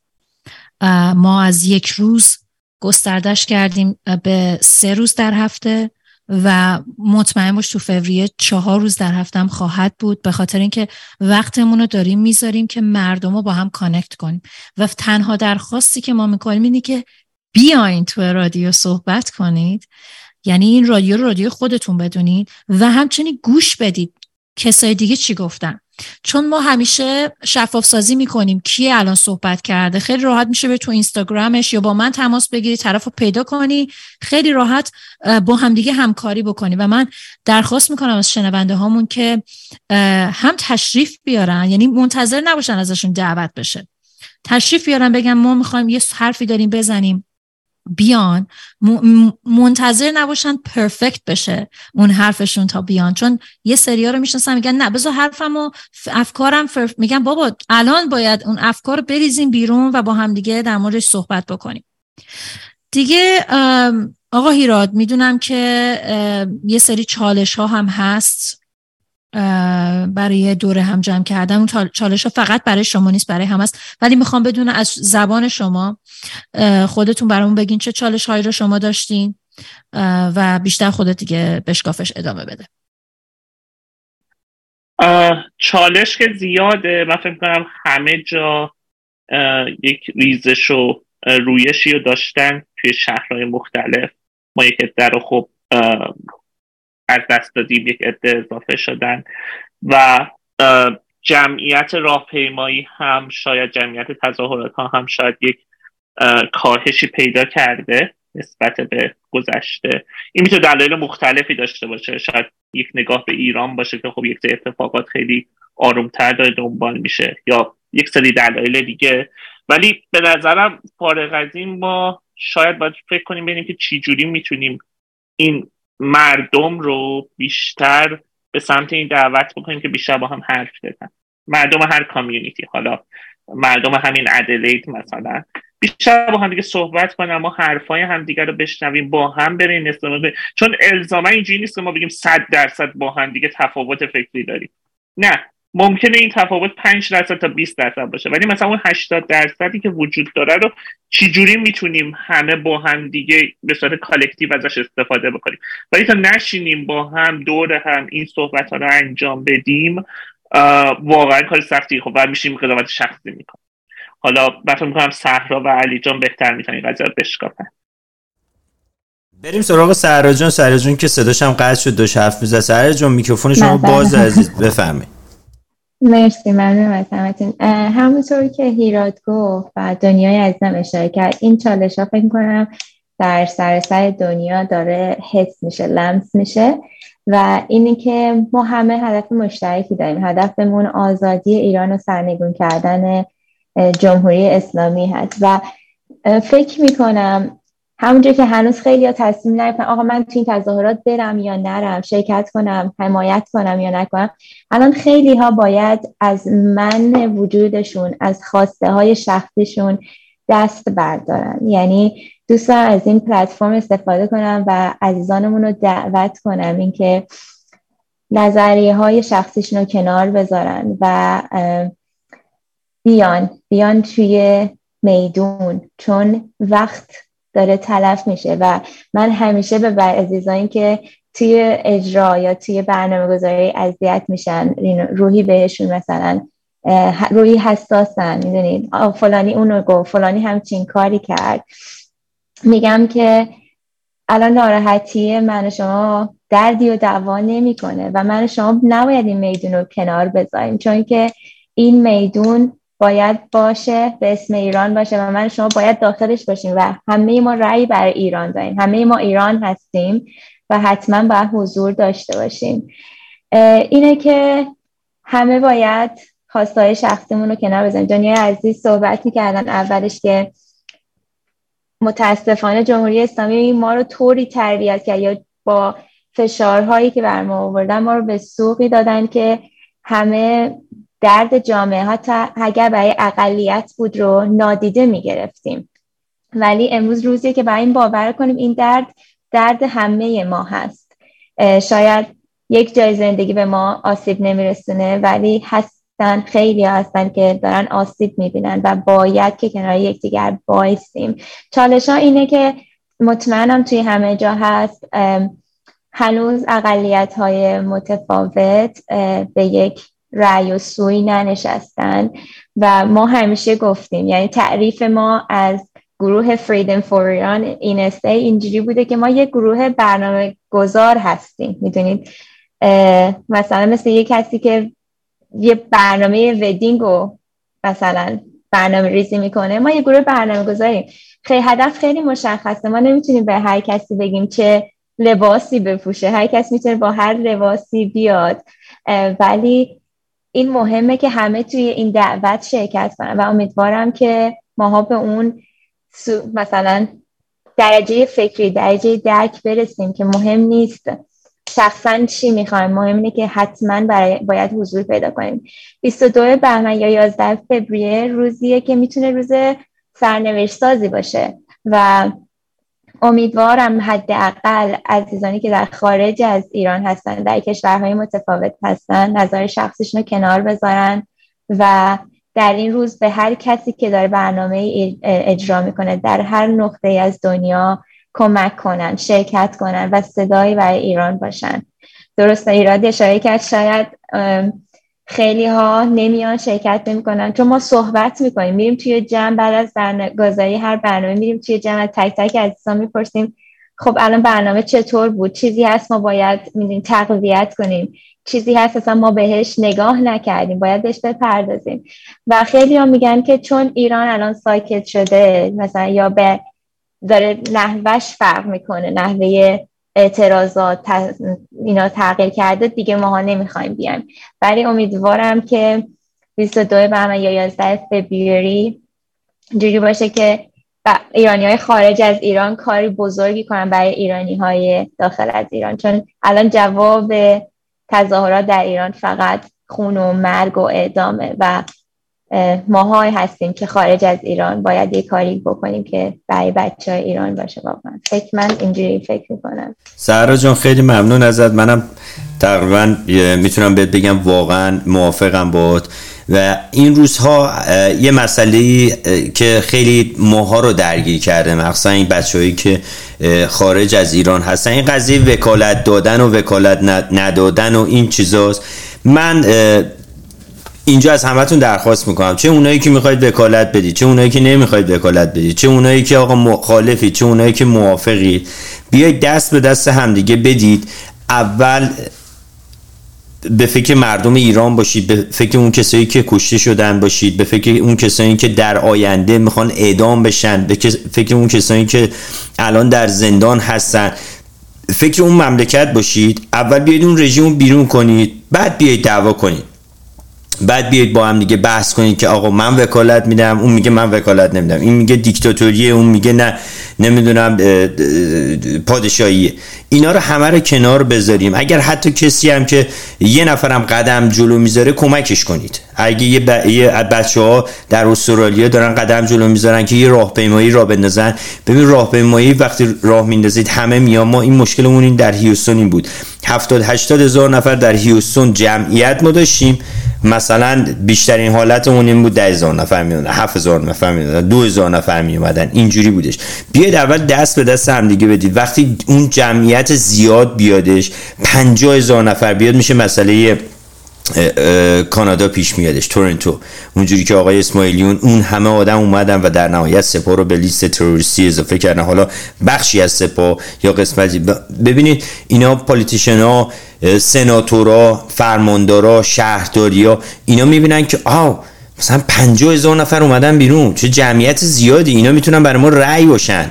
ما از یک روز گستردش کردیم به سه روز در هفته. و مطمئن باش تو فوریه چهار روز در هفتم خواهد بود. به خاطر اینکه وقتمون رو داریم می‌ذاریم که مردم رو با هم کانکت کنیم. و تنها درخواستی که ما می‌کنیم اینه که بیاین تو رادیو صحبت کنید. یعنی این رادیو رادیو خودتون بدونید و همچنین گوش بدید. کسای دیگه چی گفتن؟ چون ما همیشه شفاف سازی می‌کنیم کی الان صحبت کرده. خیلی راحت میشه به تو اینستاگرامش یا با من تماس بگیری طرف رو پیدا کنی. خیلی راحت با همدیگه همکاری بکنی. و من درخواست می‌کنم از شنونده هامون که هم تشریف بیارن یعنی منتظر نباشن ازشون دعوت بشه. تشریف بیارن بگم ما می‌خوایم یه حرفی داریم بزنیم. بیان منتظر نباشن پرفکت بشه اون حرفشون تا بیان. چون یه سریا رو می‌شناسن میگن نه بذار حرفم و افکارم فرف... میگن بابا الان باید اون افکار بریزیم بیرون و با هم دیگه در موردش صحبت بکنیم. دیگه آقا هیراد می‌دونم که یه سری چالش ها هم هست. برای دوره هم جمع کردن اون چالش ها فقط برای شما نیست برای هم هست ولی می‌خوام بدون از زبان شما خودتون برامون بگین چه چالش هایی رو شما داشتین و بیشتر خودت دیگه بشکافش ادامه بده. چالش که زیاده. من فکر کنم همه جا یک ریزش و رویشی رو داشتن توی شهرهای مختلف. ما یک در خب از دست دادیم یک عده اضافه شدن و جمعیت راهپیمایی هم شاید جمعیت تظاهرات ها هم شاید یک کاهشی پیدا کرده نسبت به گذشته. این می‌تونه دلایل مختلفی داشته باشه. شاید یک نگاه به ایران باشه که خب یک اتفاقات خیلی آرومتر داره دنبال میشه یا یک سری دلایل دیگه. ولی به نظرم فارغ از این ما شاید باید فکر کنیم ببینیم که چی جوری می‌تونیم این مردم رو بیشتر به سمت این دعوت بکنیم که بیشتر با هم حرف بزنن. مردم هر کامیونیتی حالا مردم همین ادلید مثلا. بیشتر با هم دیگه صحبت کنیم ما حرفای همدیگه رو بشنویم با هم بریم استفاده چون الزاما اینجوری نیست که ما بگیم صد درصد با هم دیگه تفاوت فکری داریم. نه. ممکنه این تفاوت 5 درصد تا 20 درصد باشه. ولی مثلا اون 80 درصدی که وجود داره رو چجوری می‌تونیم همه با هم دیگه به صورت کالکتیو ازش استفاده بکنیم؟ ولی تا نشینیم با هم دور هم این صحبت ها رو انجام بدیم واقعا کار سختی. خب میشیم قضاوت شخصی می‌کنیم. حالا بطور می‌کنم صحرا و علی جان بهتر می‌تونی قضیه رو بشکافن. بریم سراغ سهرا جان سهرا جان که صداش هم قطع شد. دوش حرف می‌زد. سهرا جان میکروفون شما باز عزیز بفرمایید. مرسی ممنون از همتون. همونطور که هیراد گفت و دنیای عزیزم اشاره کرد این چالش ها فکر کنم در سراسر دنیا داره حس میشه لمس میشه و اینی که ما همه هدف مشترکی داریم. هدفمون آزادی ایران و سرنگون کردن جمهوری اسلامی هست. و فکر می‌کنم همونجور که هنوز خیلی ها تصمیم نگرفتن آقا من تو این تظاهرات برم یا نرم شرکت کنم حمایت کنم یا نکنم الان خیلی ها باید از من وجودشون از خواسته های شخصیشون دست بردارن. یعنی دوستان از این پلتفرم استفاده کنم و عزیزانمون رو دعوت کنم اینکه نظریه های شخصیشون رو کنار بذارن و بیان بیان توی میدون. چون وقت داره تلف میشه و من همیشه به بر که توی اجرا یا توی برنامه گذاری اذیت میشن روحی بهشون مثلا روحی حساسن می‌دونید فلانی اونو گفت فلانی همچین کاری کرد. میگم که الان ناراحتی من شما دردی و دعوا نمی‌کنه و من شما نباید این میدون رو کنار بذاریم چون که این میدون باید باشه به اسم ایران باشه و من شما باید داخلش باشیم و همه ما رأی برای ایران داریم. همه ما ایران هستیم و حتما باید حضور داشته باشیم. اینه که همه باید خواستای شخصیمون رو کنار بزنیم. دنیای عزیز صحبت می‌کردن اولش که متاسفانه جمهوری اسلامی ما رو طوری تربیت کرد یا با فشارهایی که بر ما آوردن ما رو به سوقی دادن که همه درد جامعه حتی اگر برای اقلیت بود رو نادیده می گرفتیم. ولی امروز روزیه که برای این باور کنیم این درد درد همه ما هست. شاید یک جای زندگی به ما آسیب نمیرسونه ولی هستن خیلی هستن که دارن آسیب می‌بینن و باید که کنار یکدیگر بایستیم. چالش ها اینه که مطمئنم توی همه جا هست. هنوز اقلیت های متفاوت به یک رأی و سوی ننشستن. و ما همیشه گفتیم یعنی تعریف ما از گروه فریدم فور ایران این اینجوری بوده که ما یک گروه برنامه گذار هستیم. می‌دونید؟ مثلا مثل یه کسی که یه برنامه ودینگ رو مثلا برنامه ریزی می‌کنه ما یه گروه برنامه گذاریم خیلی هدف خیلی مشخصه. ما نمی‌تونیم به هر کسی بگیم چه لباسی بپوشه. هر کس می‌تونه با هر لباسی بیاد. ولی این مهمه که همه توی این دعوت شرکت کنن و امیدوارم که ماها به اون مثلا درجه فکری درجه درک برسیم که مهم نیست شخصا چی می‌خوایم. مهم اینه که حتما برای باید حضور پیدا کنیم. 22 بهمن یا 11 فوریه روزیه که می‌تونه روز سرنوشت سازی باشه و امیدوارم حداقل عزیزانی که در خارج از ایران هستن در کشورهای متفاوت هستن نظر شخصیشون رو کنار بذارن و در این روز به هر کسی که داره برنامه اجرا می‌کنه در هر نقطه از دنیا کمک کنن شرکت کنن و صدایی برای ایران باشن. درست ایراد اشاره کرد شاید خیلی ها نمیان شرکت نمی‌کنن. چون ما صحبت می‌کنیم. میریم توی جمع بعد از گذاری هر برنامه میریم توی جمع تک تک عزیزان می‌پرسیم خب الان برنامه چطور بود؟ چیزی هست ما باید می‌دونیم تقویت کنیم. چیزی هست اصلا ما بهش نگاه نکردیم. باید بهش بپردازیم. و خیلی ها میگن که چون ایران الان ساکت شده مثلا یا به داره نحوش فرق می‌کنه. نحوه اعتراضات اینا تغییر کرده دیگه ماها نمی‌خوایم بیایم. ولی امیدوارم که 22 بهمن یا 11 فبریوری جوری باشه که ایرانی های خارج از ایران کاری بزرگی کنن برای ایرانی های داخل از ایران. چون الان جواب تظاهرات در ایران فقط خون و مرگ و اعدامه و ماهای هستیم که خارج از ایران باید یه کاری بکنیم که برای بچه های ایران باشه. واقعا فکر من اینجوری فکر می‌کنم. سهرا جان خیلی ممنون ازت. منم تقریبا می‌تونم بهت بگم واقعا موافقم باد و این روزها یه مسئله که خیلی ماها رو درگیر کرده مخصوصا این بچههایی که خارج از ایران هستن. این قضیه وکالت دادن و وکالت ندادن و این چیزاست. من اینجا از همتون درخواست می‌کنم. چه اونایی که می‌خواید وکالت بدید چه اونایی که نمی‌خواید وکالت بدید چه اونایی که آقا مخالفید چه اونایی که موافقید. بیاید دست به دست همدیگه بدید. اول به فکر مردم ایران باشید به فکر اون کسایی که کشته شدن باشید به فکر اون کسایی که در آینده می‌خوان اعدام بشن به فکر اون کسایی که الان در زندان هستن. فکر اون مملکت باشید. اول بیاید اون رژیم بیرون کنید بعد بیاید دعوا کنید. بعد بیاید با هم دیگه بحث کنید که آقا من وکالت میدم اون میگه من وکالت نمیدم. این میگه دیکتاتوریه اون میگه نه نمی‌دونم پادشاهیه. اینا رو همه رو کنار بذاریم. اگر حتی کسی هم که یه نفرم قدم جلو می‌ذاره کمکش کنید. اگه یه, ب... یه بچه ها در استرالیا دارن قدم جلو می‌ذارن که یه راهپیمایی را بندازن. ببین راهپیمایی وقتی راه میندازید همه میان. ما این مشکلمون این در هیوستون این بود. 70 80 هزار نفر در هیوستون جمعیت ما داشتیم. مثلا بیشترین حالتمون این بود 10 هزار نفر می اومدن 7 هزار نفر می اومدن 2 هزار نفر می اومدن اینجوری بودش. بیاید اول دست به دست هم دیگه بدید. وقتی اون جمعیت زیاد بیادش 50 هزار نفر بیاد میشه مسئله کانادا پیش میادش تورنتو. اونجوری که آقای اسماعیلیون اون همه آدم اومدن و در نهایت سپاه رو به لیست تروریستی اضافه کردن. حالا بخشی از سپاه یا قسمتی ببینید اینا پالیتیشن ها سناتورا فرماندارا شهرداریا اینا می‌بینن که آه مثلا پنجاه هزار نفر اومدن بیرون. چه جمعیت زیادی. اینا می‌تونن برای ما رأی باشن.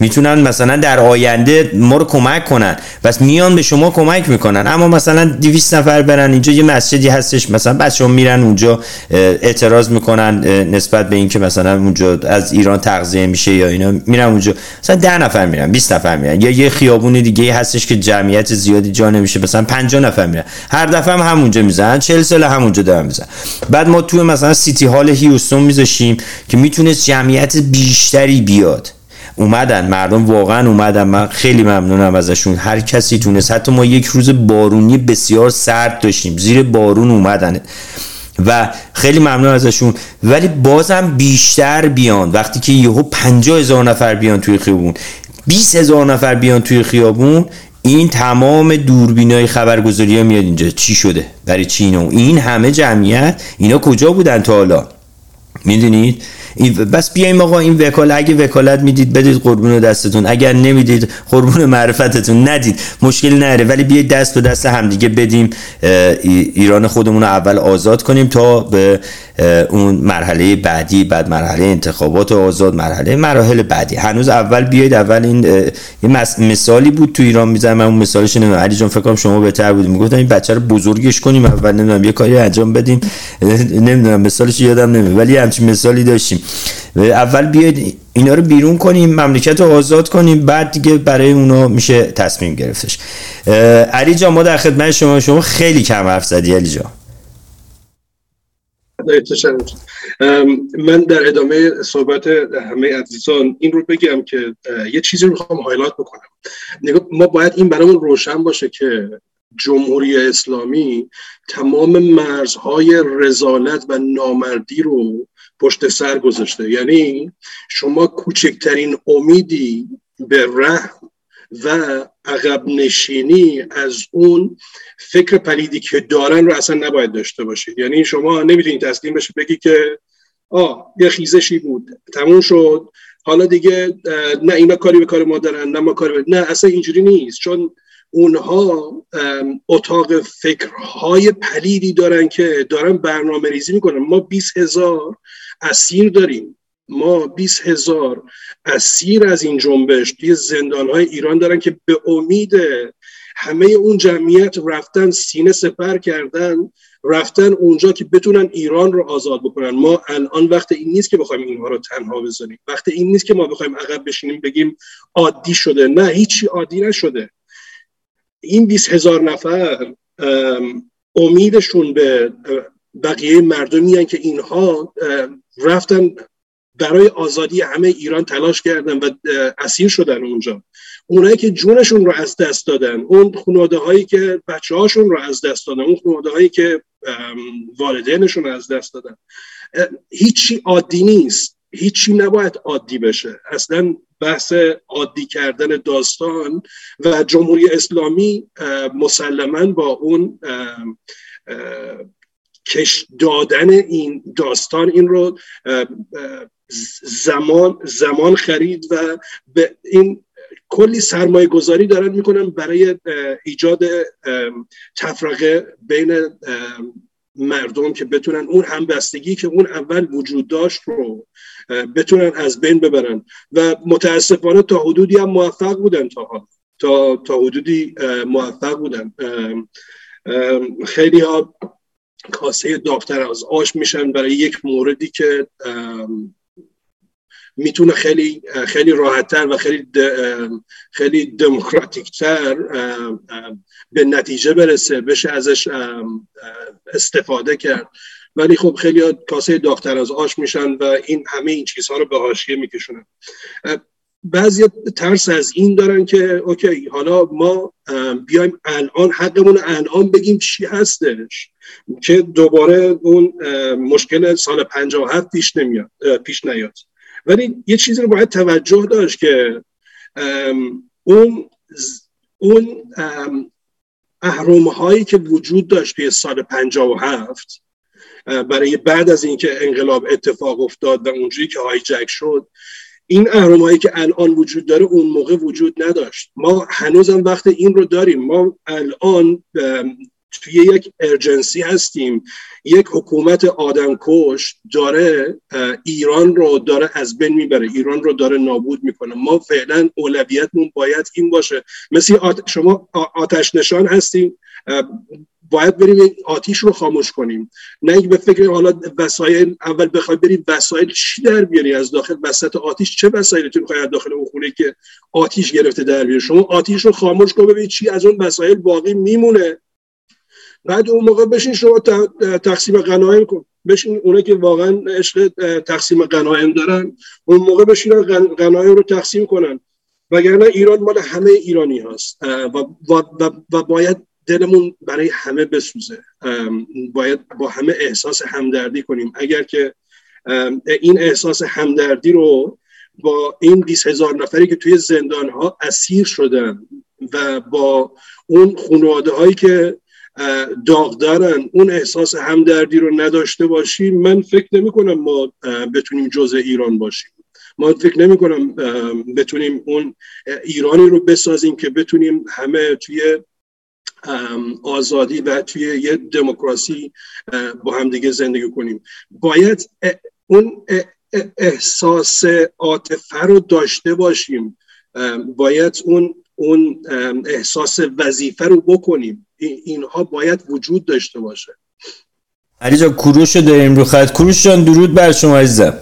می‌تونن مثلا در آینده ما رو کمک کنن. بس میان به شما کمک می‌کنن. اما مثلا 200 نفر برن اینجا یه مسجدی هستش مثلا بچه ها میرن اونجا اعتراض می‌کنن نسبت به اینکه مثلا اونجا از ایران تغذیه میشه یا اینا میرن اونجا. مثلا 10 نفر میرن 20 نفر میرن. یا یه خیابون دیگه هستش که جمعیت زیادی جا نمیشه مثلا 50 نفر میرن. هر دفعه هم همونجا می‌زنن 40 سال همونجا دارن می‌زنن. بعد ما توی مثلا سیتی هال هیوستون میذاشیم که می‌تونست جمعیت بیشتری بیاد. اومدن مردم واقعا اومدن. من خیلی ممنونم ازشون. هر کسی تونست. حتی ما یک روز بارونی بسیار سرد داشتیم. زیر بارون اومدن. و خیلی ممنون ازشون. ولی بازم بیشتر بیان. وقتی که یهو 50 هزار نفر بیان توی خیابون. 20 هزار نفر بیان توی خیابون این تمام دوربینای خبرگزاری ها میاد اینجا. چی شده؟ برای چی اینو؟ این همه جمعیت؟ اینا کجا بودن تا حالا؟ می‌دونید؟ بس بیایم آقا این وکالت اگه وکالت می‌دید بدید قربون دستتون. اگر نمی‌دید قربون معرفتتون. ندید. مشکل نره. ولی بیاید دست به دست همدیگه بدیم ایران خودمون رو اول آزاد کنیم تا به اون مرحله بعدی بعد مرحله انتخابات آزاد مرحله مراحل بعدی. هنوز اول بیاید اول این یه مثالی بود تو ایران من اون مثالش نمی‌دونم. علی جان فکر کنم شما بهتر بودیم. می‌گفتن این بچه رو بزرگش کنیم. اول نمی‌دونم یه کاری انجام بدیم. نمی‌دونم مثالش یادم نمیاد. ولی همچین مثالی داشتیم. اول بیاید اینا رو بیرون کنیم مملکت رو آزاد کنیم بعد دیگه برای اونا میشه تصمیم گرفتش. علی جان ما در خدمت شما شما خیلی کم حرف زدی علی جان. من در ادامه صحبت همه عزیزان این رو بگم که یه چیزی رو می‌خوام هایلات بکنم. ما باید این برامون روشن باشه که جمهوری اسلامی تمام مرزهای رزالت و نامردی رو پشت سر گذاشته. یعنی شما کوچکترین امیدی به رحم و عقب نشینی از اون فکر پلیدی که دارن رو اصلا نباید داشته باشید. یعنی شما نمی‌تونید تسلیم بشه بگی که آه یه خیزشی بود تموم شد. حالا دیگه نه اینا کاری به کار ما دارن نه ما کاری به... نه اصلا اینجوری نیست. چون اونها اتاق فکرهای پلیدی دارن که دارن برنامه ریزی می‌کنن. ما 20 هزار اسیر داریم. ما 20 هزار اسیر از این جنبش توی زندان های ایران دارن که به امید همه اون جمعیت رفتن سینه سپر کردن رفتن اونجا که بتونن ایران رو آزاد بکنن. ما الان وقت این نیست که بخوایم اینها رو تنها بذاریم. وقت این نیست که ما بخوایم عقب بشینیم بگیم عادی شده. نه هیچی عادی نشده. این 20 هزار نفر امیدشون به بقیه مردمی که اینها رفتن برای آزادی همه ایران تلاش کردن و اسیر شدن اونجا. اونایی که جونشون رو از دست دادن اون خانواده هایی که بچه هاشون رو از دست دادن اون خانواده هایی که والدینشون رو از دست دادن هیچی عادی نیست. هیچی نباید عادی بشه. اصلا بحث عادی کردن داستان و جمهوری اسلامی مسلما با اون کش دادن این داستان این رو زمان زمان خرید و به این کلی سرمایه گذاری دارن می‌کنن برای ایجاد تفرقه بین مردم که بتونن اون همبستگی که اون اول وجود داشت رو بتونن از بین ببرن. و متاسفانه تا حدودی هم موفق بودن تا تا تا حدودی موفق بودن. خیلی ها کاسه داغتر از آش میشن برای یک موردی که می‌تونه خیلی خیلی راحتتر و خیلی خیلی دموکراتیکتر به نتیجه برسه بشه ازش استفاده کرد. ولی خب خیلی کاسه داغتر از آش میشن و این همه این چیزها رو به حاشیه میکشونن. بعضی ترس از این دارن که اوکی حالا ما بیایم الان حقمون الان بگیم چی هستش که دوباره اون مشکل سال 57 پیش نمیاد پیش نیاد. ولی یه چیزی رو باید توجه داشت که اون اون اهرام هایی که وجود داشت توی سال 57 برای بعد از اینکه انقلاب اتفاق افتاد و اونجوری که هایجک شد این اهرم که الان وجود داره اون موقع وجود نداشت. ما هنوزم وقت این رو داریم. ما الان توی یک ارجنسی هستیم. یک حکومت آدم کش داره ایران رو داره از بین می‌بره. ایران رو داره نابود می‌کنه. ما فعلا اولویتمون باید این باشه. مثل شما آتش نشان هستیم باید بریم آتیش رو خاموش کنیم. نه اینکه به فکر حالا وسایل اول بخوای بریم وسایل چی در بیاری از داخل؟ وسط آتیش چه وسایلی تو از داخل اون خونه که آتیش گرفته در بیاری؟ شما آتیش رو خاموش کن ببین چی از اون وسایل باقی میمونه. بعد اون موقع بشین شما تقسیم غنایم کن. بشین اونا که واقعا عشق تقسیم غنایم دارن اون موقع بشین غنایم رو تقسیم کنن. وگرنه ایران مال همه ایرانی هست و, و, و, و باید دلمون برای همه بسوزه. باید با همه احساس همدردی کنیم. اگر که این احساس همدردی رو با این 20 هزار نفری که توی زندان ها اسیر شدن و با اون خانواده هایی که داغ دارن اون احساس همدردی رو نداشته باشیم. من فکر نمی کنم ما بتونیم جزء ایران باشیم. ما فکر نمی کنم بتونیم اون ایرانی رو بسازیم که بتونیم همه توی آزادی و توی یه دموکراسی با همدیگه زندگی کنیم. باید اون احساس عاطفه رو داشته باشیم. باید اون اون احساس وظیفه رو بکنیم. اینها باید وجود داشته باشه. علی جان کروش رو داریم رو خط. کروش جان درود بر شما عزیزم.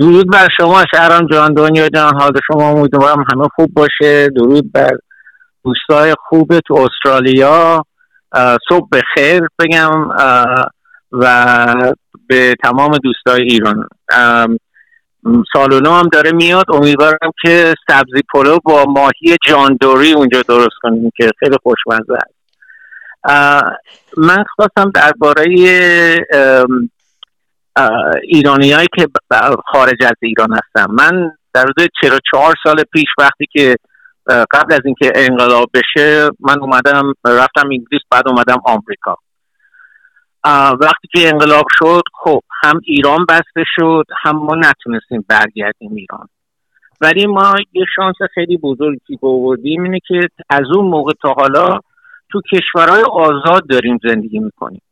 درود بر شما شهرام جان دنیا جان حال شما امیدوارم همه خوب باشه. درود بر دوستای خوب تو استرالیا. صبح بخیر بگم و به تمام دوستای ایران. سال نو هم داره میاد. امیدوارم که سبزی پلو با ماهی جاندوری اونجا درست کنیم که خیلی خوشمزه است. من خواستم درباره ایرانیایی که خارج از ایران هستم من در روز 44 سال پیش وقتی که قبل از اینکه انقلاب بشه من اومدم رفتم انگلیس بعد اومدم آمریکا. وقتی که انقلاب شد خب هم ایران بسته شد هم ما نتونستیم برگردیم ایران. ولی ما یه شانس خیلی بزرگی بودیم اینه که از اون موقع تا حالا تو کشورهای آزاد داریم زندگی می‌کنیم.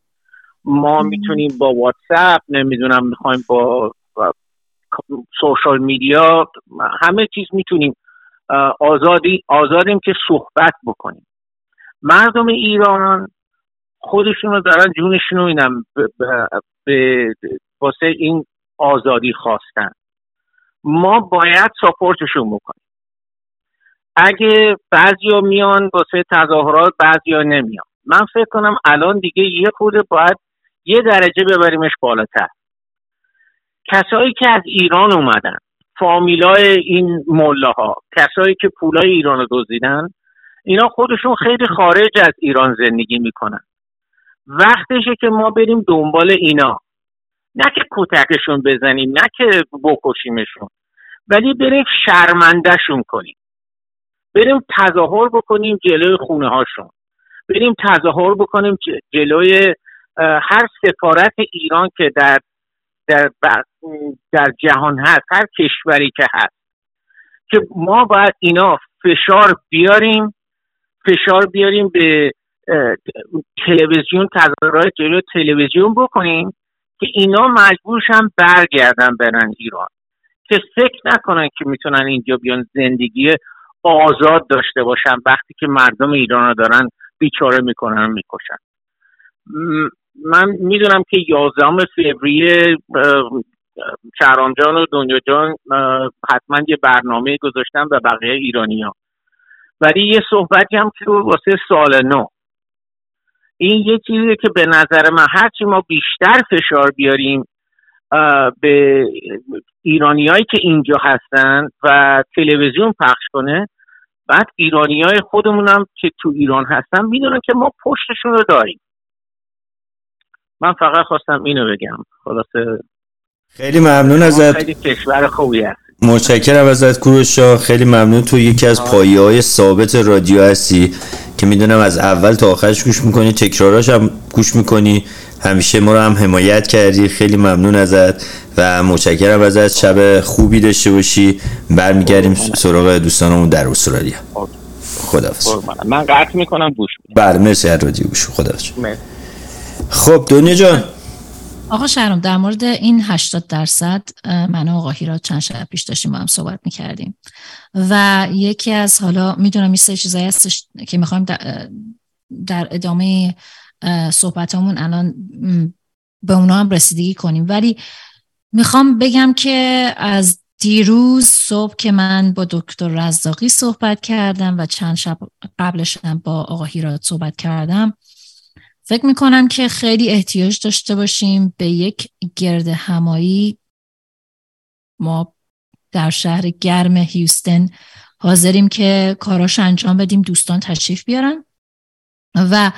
ما می‌تونیم با واتساپ نمی‌دونم می‌خوایم با سوشال میدیا همه چیز می‌تونیم آزادی آزادیم که صحبت بکنیم. مردم ایران خودشون رو دارن جونشون رو اینم به واسه این آزادی خواستن. ما باید ساپورتشون بکنیم. اگه بعضیا میان واسه تظاهرات بعضیا نمیان. من فکر کنم الان دیگه یه خورده باید یه درجه ببریمش بالاتر. کسایی که از ایران اومدن فامیلای این مله ها کسایی که پولای ایران رو دزدیدن اینا خودشون خیلی خارج از ایران زندگی می‌کنن. وقتشه که ما بریم دنبال اینا. نه که کتکشون بزنیم نه که بکشیمشون. ولی بریم شرمندهشون کنیم. بریم تظاهر بکنیم جلوی خونه هاشون بریم تظاهر بکنیم جلوی هر سفارت ایران که در در, در جهان هست هر کشوری که هست. که ما باید اینا فشار بیاریم فشار بیاریم به تلویزیون تظاهرات جلو تلویزیون بکنیم که اینا مجبورشن برگردن برن ایران. که فکر نکنن که می‌تونن اینجا بیان زندگی آزاد داشته باشن وقتی که مردم ایران رو دارن بیچاره می‌کنن و می‌کشن. من می‌دونم که یازدهم فوریه شهرام جان و دنیا جان حتما یه برنامه گذاشتن به بقیه ایرانی ها ولی یه صحبتی هم که واسه سال نو این یه چیزیه که به نظر من هرچی ما بیشتر فشار بیاریم به ایرانیایی که اینجا هستن و تلویزیون پخش کنه بعد ایرانی های خودمونم که تو ایران هستن می‌دونن که ما پشتشون رو داریم. من فقط خواستم اینو بگم. خلاصه خیلی ممنون ازت. خیلی کشور خوبی هست متشکرم ازت کوروشا خیلی ممنون تو یکی از پایه های ثابت رادیو هستی. که می‌دونم از اول تا آخرش گوش می‌کنی تکراراش هم گوش می‌کنی. همیشه ما رو هم حمایت کردی. خیلی ممنون ازت و متشکرم ازت. شب خوبی داشته باشی. برمیگردیم سراغ دوستانمون در استرالیا. خدافظ من قطع می‌کنم گوش بله مرسی از رادیو گوش خدافظ خب دنیا جان. آقا شهرام در مورد این 80 درصد من و آقا هیراد چند شب پیش داشتیم با هم صحبت می‌کردیم. و یکی از حالا می‌دونم این سه چیزایی هستش که می‌خوایم در, ادامه صحبتامون الان به اونا هم رسیدگی کنیم. ولی می‌خوام بگم که از دیروز صبح که من با دکتر رزاقی صحبت کردم و چند شب قبلش با آقا هیراد صحبت کردم فکر می‌کنم که خیلی احتیاج داشته باشیم به یک گرد همایی. ما در شهر گرم هیوستن حاضریم که کاراش انجام بدیم دوستان تشریف بیارن. و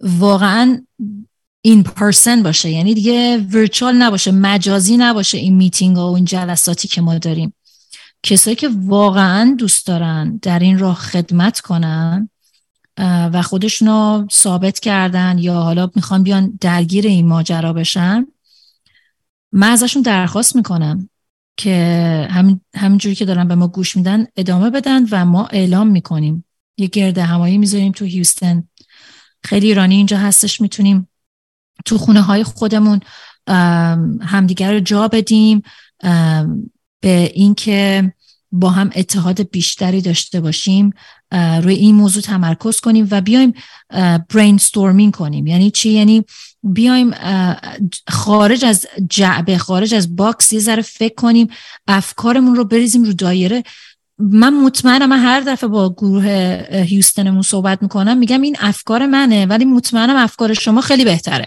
واقعا این پرسن باشه یعنی دیگه ورچوال نباشه مجازی نباشه این میتینگ ها و این جلساتی که ما داریم. کسایی که واقعا دوست دارن در این راه خدمت کنن و خودشونو ثابت کردن یا حالا می‌خوان بیان درگیر این ماجرا بشن. من ازشون درخواست می‌کنم که همین همینجوری که دارن به ما گوش میدن ادامه بدن و ما اعلام می‌کنیم. یه گرد همایی می‌ذاریم تو هیوستن. خیلی ایرانی اینجا هستش می‌تونیم تو خونه های خودمون همدیگر رو جا بدیم. به اینکه با هم اتحاد بیشتری داشته باشیم روی این موضوع تمرکز کنیم و بیایم brain کنیم. یعنی چی؟ یعنی بیایم خارج از جعبه خارج از box یه ذره فکر کنیم افکارمون رو بریزیم رو دایره. من مطمئنم من هر دفعه با گروه هیوستنمون صحبت می‌کنم میگم این افکار منه ولی مطمئنم افکار شما خیلی بهتره.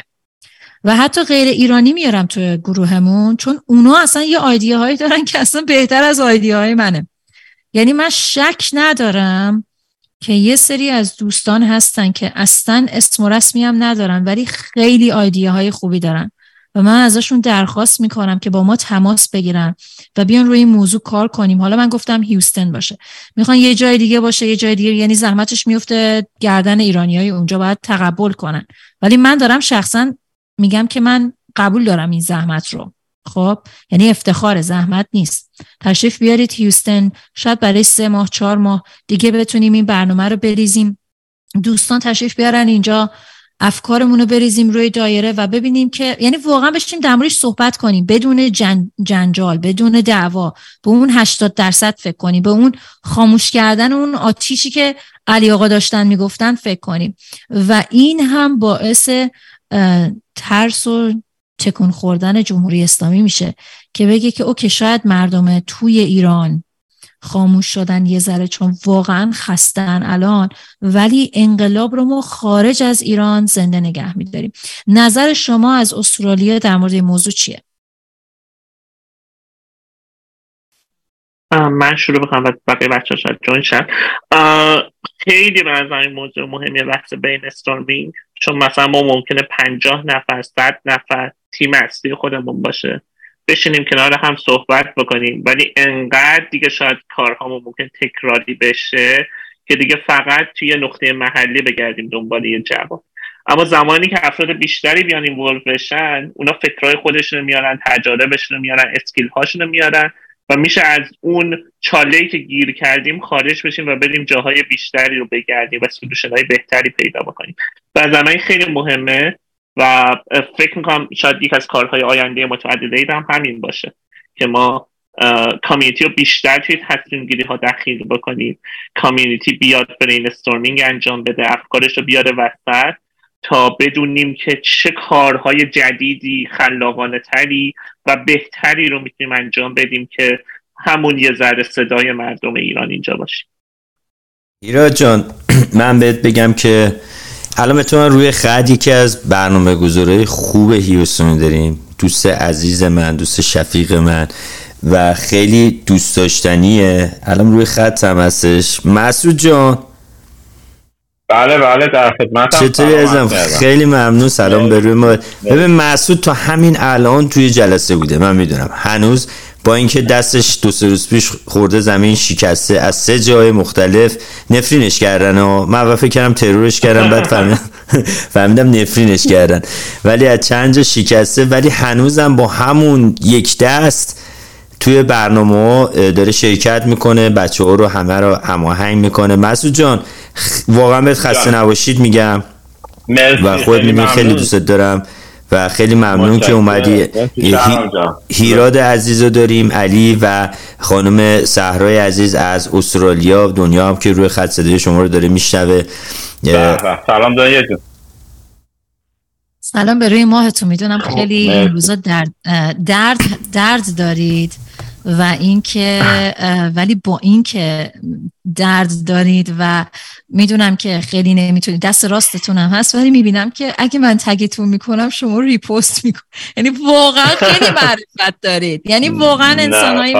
و حتی غیر ایرانی میارم توی گروهمون چون اونا اصلا یه آیدیه هایی دارن که اصلا بهتر از آیدیه های منه. یعنی من شک ندارم که یه سری از دوستان هستن که اصلا اسم و رسمی هم ندارن ولی خیلی آیدیه های خوبی دارن. و من ازشون درخواست می‌کنم که با ما تماس بگیرن و بیان روی این موضوع کار کنیم. حالا من گفتم هیوستن باشه. می‌خوان یه جای دیگه باشه یه جای دیگه یعنی زحمتش میفته گردن ایرانی های اونجا باید تقبل کنن. ولی من دارم شخصا میگم که من قبول دارم این زحمت رو. خب؟ یعنی افتخار زحمت نیست. تشریف بیارید هیوستن. شاید برای سه ماه چهار ماه دیگه بتونیم این برنامه رو بریزیم. دوستان تشریف بیارن اینجا. افکارمون رو بریزیم روی دایره و ببینیم که یعنی واقعا بشیم در موردش صحبت کنیم. بدون جن، جنجال بدون دعوا به اون 80 درصد فکر کنیم. به اون خاموش کردن اون آتیشی که علی آقا داشتن می‌گفتن فکر کنیم. و این هم باعث ترس و تکون خوردن جمهوری اسلامی میشه که بگه که اوکی شاید مردم توی ایران خاموش شدن یه ذره چون واقعا خستن الان ولی انقلاب رو ما خارج از ایران زنده نگه میداریم نظر شما از استرالیا در مورد این موضوع چیه؟ من شروع بکنم و بقیه بچه شاید جون شد خیلی به این موضوع مهمیه بحث بین استارمینگ چون مثلا ما ممکنه پنجاه نفر صد نفر تیم اصلی خودمون باشه. بشینیم کنار هم صحبت بکنیم. ولی انقدر دیگه شاید کارهامون ممکن تکراری بشه که دیگه فقط توی نقطه محلی بگردیم دنبال یه جواب. اما زمانی که افراد بیشتری بیان این بشن اونا فکرهای خودشون میارن تجاربشون میارن اسکیل هاشون میارن. و میشه از اون چاله که گیر کردیم خارج بشیم و بریم جاهای بیشتری رو بگردیم و solution های بهتری پیدا بکنیم. و زمانی خیلی مهمه و فکر می‌کنم شاید یک از کارهای آینده متعدد هم همین باشه که ما community رو بیشتر توی تصمیم گیری ها دخیل بکنیم. community بیاد brainstorming انجام بده افکارش رو بیاره وسط. تا بدونیم که چه کارهای جدیدی خلاقانه تری و بهتری رو می‌تونیم انجام بدیم که همون یه ذره صدای مردم ایران اینجا باشیم ایراد جان *clears throat* من بهت بگم که الان تو روی خط یکی از برنامه گذاره خوب هیوستون داریم. دوست عزیز من دوست شفیق من و خیلی دوست داشتنیه. الان روی خط هم هستش. مسعود جان بله بله در خدمت چطوری ازم خیلی ممنون سلام به روی ما. ببین مسعود تا همین الان توی جلسه بوده من می‌دونم. هنوز با اینکه دستش دو سه روز پیش خورده زمین شکسته از سه جای مختلف نفرینش کردن و من فکر کردم ترورش کردن بعد *laughs* فهمیدم فهمیدم نفرینش کردن. ولی از چند جا شکسته ولی هنوزم با همون یک دست توی برنامه داره شرکت می‌کنه بچه ها رو همه رو هماهنگ می‌کنه. مسعود جان واقعا بهت خسته نباشید میگم. و خود می‌دونی خیلی دوستت دارم. و خیلی ممنون که اومدی. هیراد عزیز رو داریم علی و خانم صحرای عزیز از استرالیا. دنیا هم که روی خط صدای شما رو داره میشنوه. سلام دنیا سلام به روی ماهتون. می‌دونم خب، خیلی این روزا درد, درد درد دارید. و اینکه ولی با اینکه درد دارید و می‌دونم که خیلی نمی‌تونید. دست راستتون هم هست ولی می‌بینم که اگه من تگتون می‌کنم شما ریپوست می‌کنم یعنی واقعا خیلی معرفت دارید. یعنی واقعا انسانایی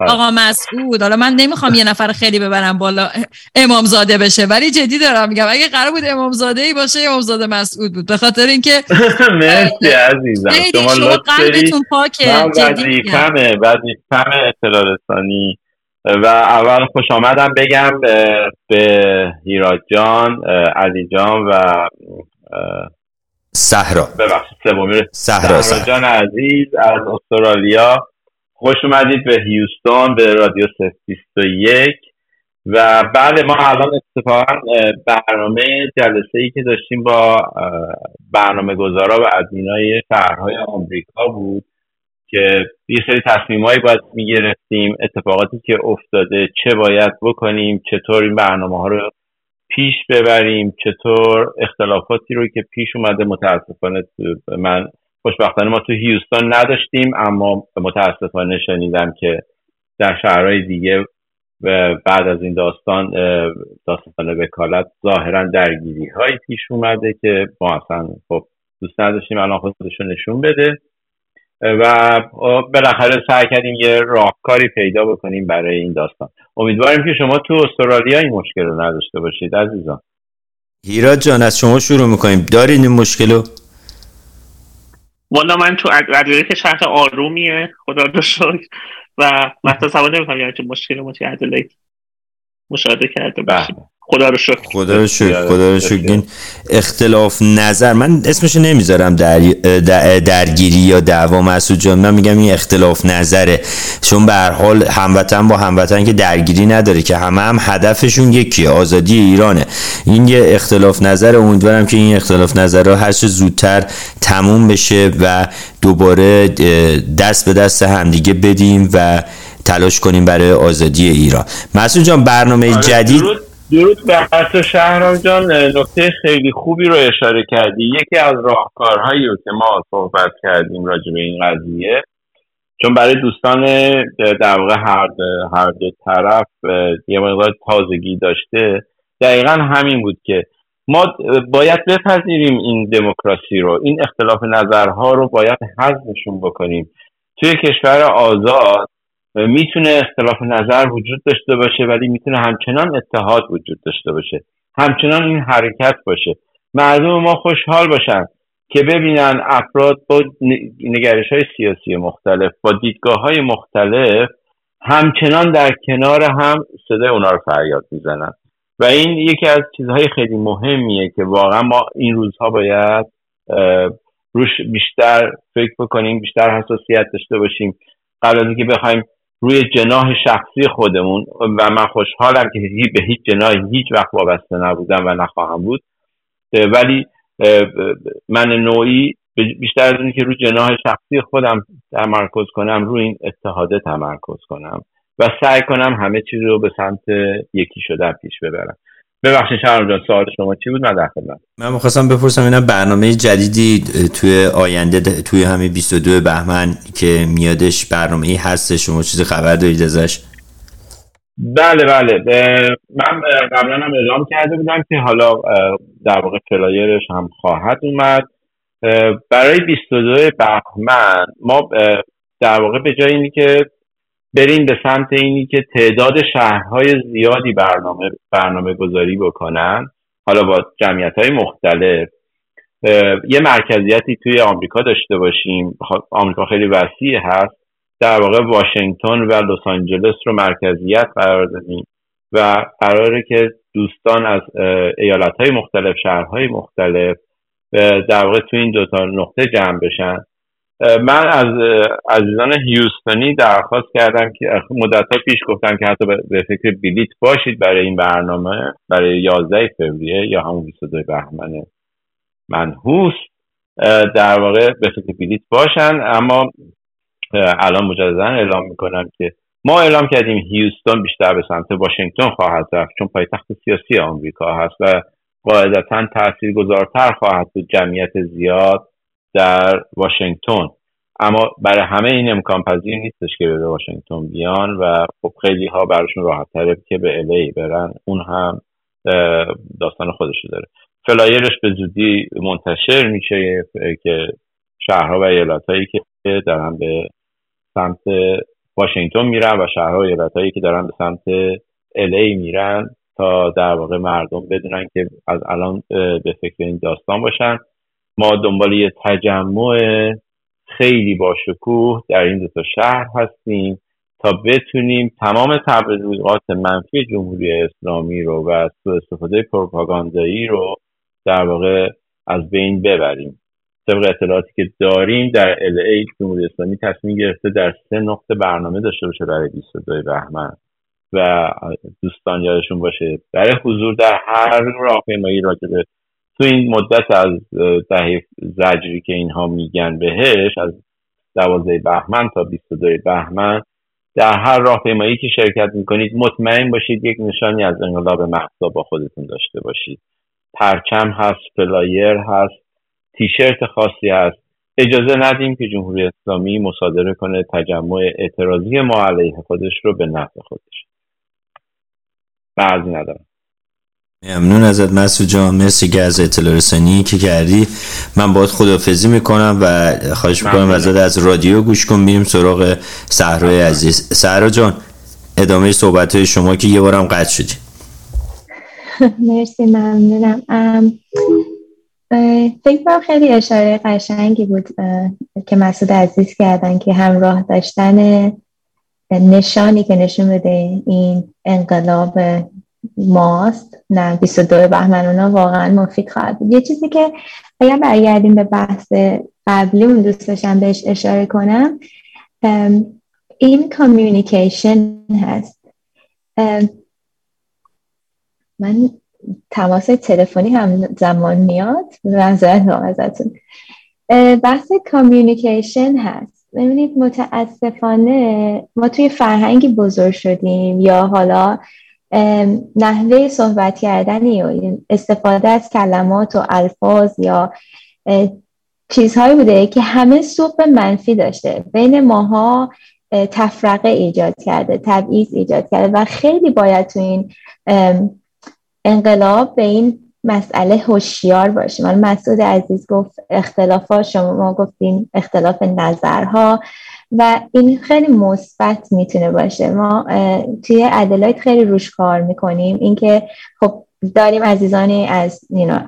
آقا مسعود حالا من نمی‌خوام یه نفر خیلی ببرم بالا امامزاده بشه ولی جدی دارم میگم اگه قرار بود امامزاده ای باشه امامزاده مسعود بود. به خاطر اینکه *laughs* مرسی عزیزم. شما قلبتون پاکه. وظیفمه وظیفمه اطلاع رسانی. و اول خوش آمدم بگم به هیراد جان علی جان و صحرا. ببخشید سومی صحرا جان عزیز از استرالیا. خوش اومدید به هیوستون به رادیو 21 و بعد ما الان اتفاقا برنامه جلسه ای که داشتیم با برنامه گذارا و ادمینای شهرهای آمریکا بود. که یه سری تصمیمهایی باید می‌گرفتیم اتفاقاتی که افتاده چه باید بکنیم چطور این برنامه ها رو پیش ببریم چطور اختلافاتی رو که پیش اومده متاسفانه من خوشبختانه ما تو هیوستون نداشتیم اما متاسفانه شنیدم که در شهرهای دیگه بعد از این داستان داستان وکالت ظاهرا درگیری هایی پیش اومده که ما اصلا خب دوست نداشتیم الان خودشو نشون بده. و بالاخره سعی کردیم یه راهکاری پیدا بکنیم برای این داستان. امیدواریم که شما تو استرالیا این مشکل رو نداشته باشید عزیزان. هیراد جان از شما شروع می‌کنیم. دارین این مشکل رو؟ والا من تو که شهر آرومیه. خدا رو شکر. و من تصور نمی‌کنم یعنی چه مشکلی ما توی مشاهده کرده باشیم. بله. خدا رو شکر. خدا رو شکر خدا رو شکر. این اختلاف نظر من اسمش نمی‌ذارم در درگیری یا دعوا. مسعود جان من میگم این اختلاف نظره. چون به هر حال هموطن با هموطن که درگیری نداره که همه هم هدفشون یکیه. آزادی ایرانه. این یه اختلاف نظر. امیدوارم که این اختلاف نظر هر چه زودتر تموم بشه و دوباره دست به دست همدیگه بدیم و تلاش کنیم برای آزادی ایران. مسعود جان برنامه آره، جدید درود به حتی شهرام جان. نکته خیلی خوبی رو اشاره کردی. یکی از راهکارهایی رو که ما صحبت کردیم راجع به این قضیه چون برای دوستان در واقع هر, هر دو طرف یه مقدار تازگی داشته دقیقا همین بود که ما باید بپذیریم این دموکراسی رو این اختلاف نظرها رو باید حذفشون بکنیم. توی کشور آزاد می‌تونه اختلاف نظر وجود داشته باشه ولی می‌تونه همچنان اتحاد وجود داشته باشه. همچنان این حرکت باشه. مردم ما خوشحال باشن که ببینن افراد با نگرش های سیاسی مختلف با دیدگاه های مختلف همچنان در کنار هم صدای اونا رو فریاد می‌زنن. و این یکی از چیزهای خیلی مهمیه که واقعا ما این روزها باید روش بیشتر فکر بکنیم بیشتر حساسیت داشته باشیم. قبل از اینکه بخوایم روی جناح شخصی خودمون و من خوشحالم که به هیچ جناحی هیچ وقت وابسته نبودم و نخواهم بود. ولی من نوعی بیشتر از اینکه روی جناح شخصی خودم تمرکز کنم روی این اتحاده تمرکز کنم و سعی کنم همه چیز رو به سمت یکی شدن پیش ببرم. ببخشید شهرام جان سوال شما چی بود؟ من در من می‌خواستم بپرسم اینا برنامه جدیدی توی آینده توی همین 22 بهمن که میادش برنامه ای هست شما چیزی خبر دارید ازش؟ بله بله. من قبلا هم اعلام کرده بودم که حالا در واقع فلایرش هم خواهد اومد. برای 22 بهمن ما در واقع به جای اینی که بریم به سمت اینی که تعداد شهرهای زیادی برنامه برنامه گذاری بکنن. حالا با جمعیت های مختلف یه مرکزیتی توی آمریکا داشته باشیم. آمریکا خیلی وسیع هست. در واقع واشنگتن و لس آنجلس رو مرکزیت قرار دادیم و قراره که دوستان از ایالت های مختلف شهرهای مختلف در واقع تو این دوتا نقطه جمع بشن. من از عزیزان هیوستانی درخواست کردم که مدت ها پیش گفتم که حتی به فکر بلیت باشید برای این برنامه برای 11 فوریه یا همون 22 بهمن منحوس در واقع به فکر بلیت باشن. اما الان مجددا اعلام می‌کنم که ما اعلام کردیم هیوستون بیشتر به سمت واشنگتن خواهد رفت چون پایتخت سیاسی آمریکا هست و قاعدتا تاثیرگذارتر خواهد بود جمعیت زیاد در واشنگتن. اما برای همه این امکان پذیر نیستش که به واشنگتن بیان و خب خیلی ها براشون راحت تره که به الی برن. اون هم داستان خودشو داره. فلایرش به زودی منتشر میشه که شهرها و ایالت هایی که دارن به سمت واشنگتن میرن و شهرها و ایالت هایی که دارن به سمت الی میرن تا در واقع مردم بدونن که از الان به فکر این داستان باشن. ما دنبال یه تجمع خیلی با شکوه در این دو تا شهر هستیم تا بتونیم تمام تبلیغات منفی جمهوری اسلامی رو و سوء استفاده پروپاگاندایی رو در واقع از بین ببریم. طبق اطلاعاتی که داریم در ای جمهوری اسلامی تصمیم گرفته در سه نقطه برنامه داشته باشه برای 22 بهمن و دوستان یادشون باشه. برای حضور در هر راهپیمایی راجبه تو این مدت از دهه زجری که اینها میگن بهش از دوازده بهمن تا 22 بهمن در هر راهپیمایی که شرکت می‌کنید مطمئن باشید یک نشانی از انقلاب محسا با خودتون داشته باشید. پرچم هست فلایر هست تیشرت خاصی هست. اجازه ندیم که جمهوری اسلامی مصادره کنه تجمع اعتراضی ما علیه خودش رو به نفع خودش. بعضی ندارم ممنون ازت مسعود جان. مرسی که از اطلاع رسانی که کردی. من باید خدافزی می‌کنم و خواهش می‌کنم ازت از رادیو گوش کن. بریم سراغ صحرای عزیز. صحرا جان ادامه صحبت های شما که یه بارم قطع شدی. *laughs* مرسی ممنونم. فکر کنم خیلی اشاره قشنگی بود که مسعود عزیز کردن که همراه داشتن نشانی که نشون بده این انقلاب ماست نه 22 بهمن اونا واقعا مفید خواهد بود. یه چیزی که اگر برگردیم به بحث قبلی اون دوست داشتم بهش اشاره کنم این کامیونیکیشن هست. من تماس تلفنی هم زمان میاد نظرت ازتون. بحث کامیونیکیشن هست. ببینید متاسفانه ما توی فرهنگی بزرگ شدیم یا حالا نحوه صحبت کردنی و استفاده از کلمات و الفاظ یا چیزهایی بوده که همه سوق منفی داشته. بین ماها تفرقه ایجاد کرده تبعیض ایجاد کرده و خیلی باید تو این انقلاب به این مسئله هوشیار باشیم. مسعود عزیز گفت اختلافات شما ما گفتیم اختلاف نظرها. و این خیلی مثبت می‌تونه باشه. ما توی ادلایت خیلی روش کار می‌کنیم. اینکه خب داریم عزیزانی از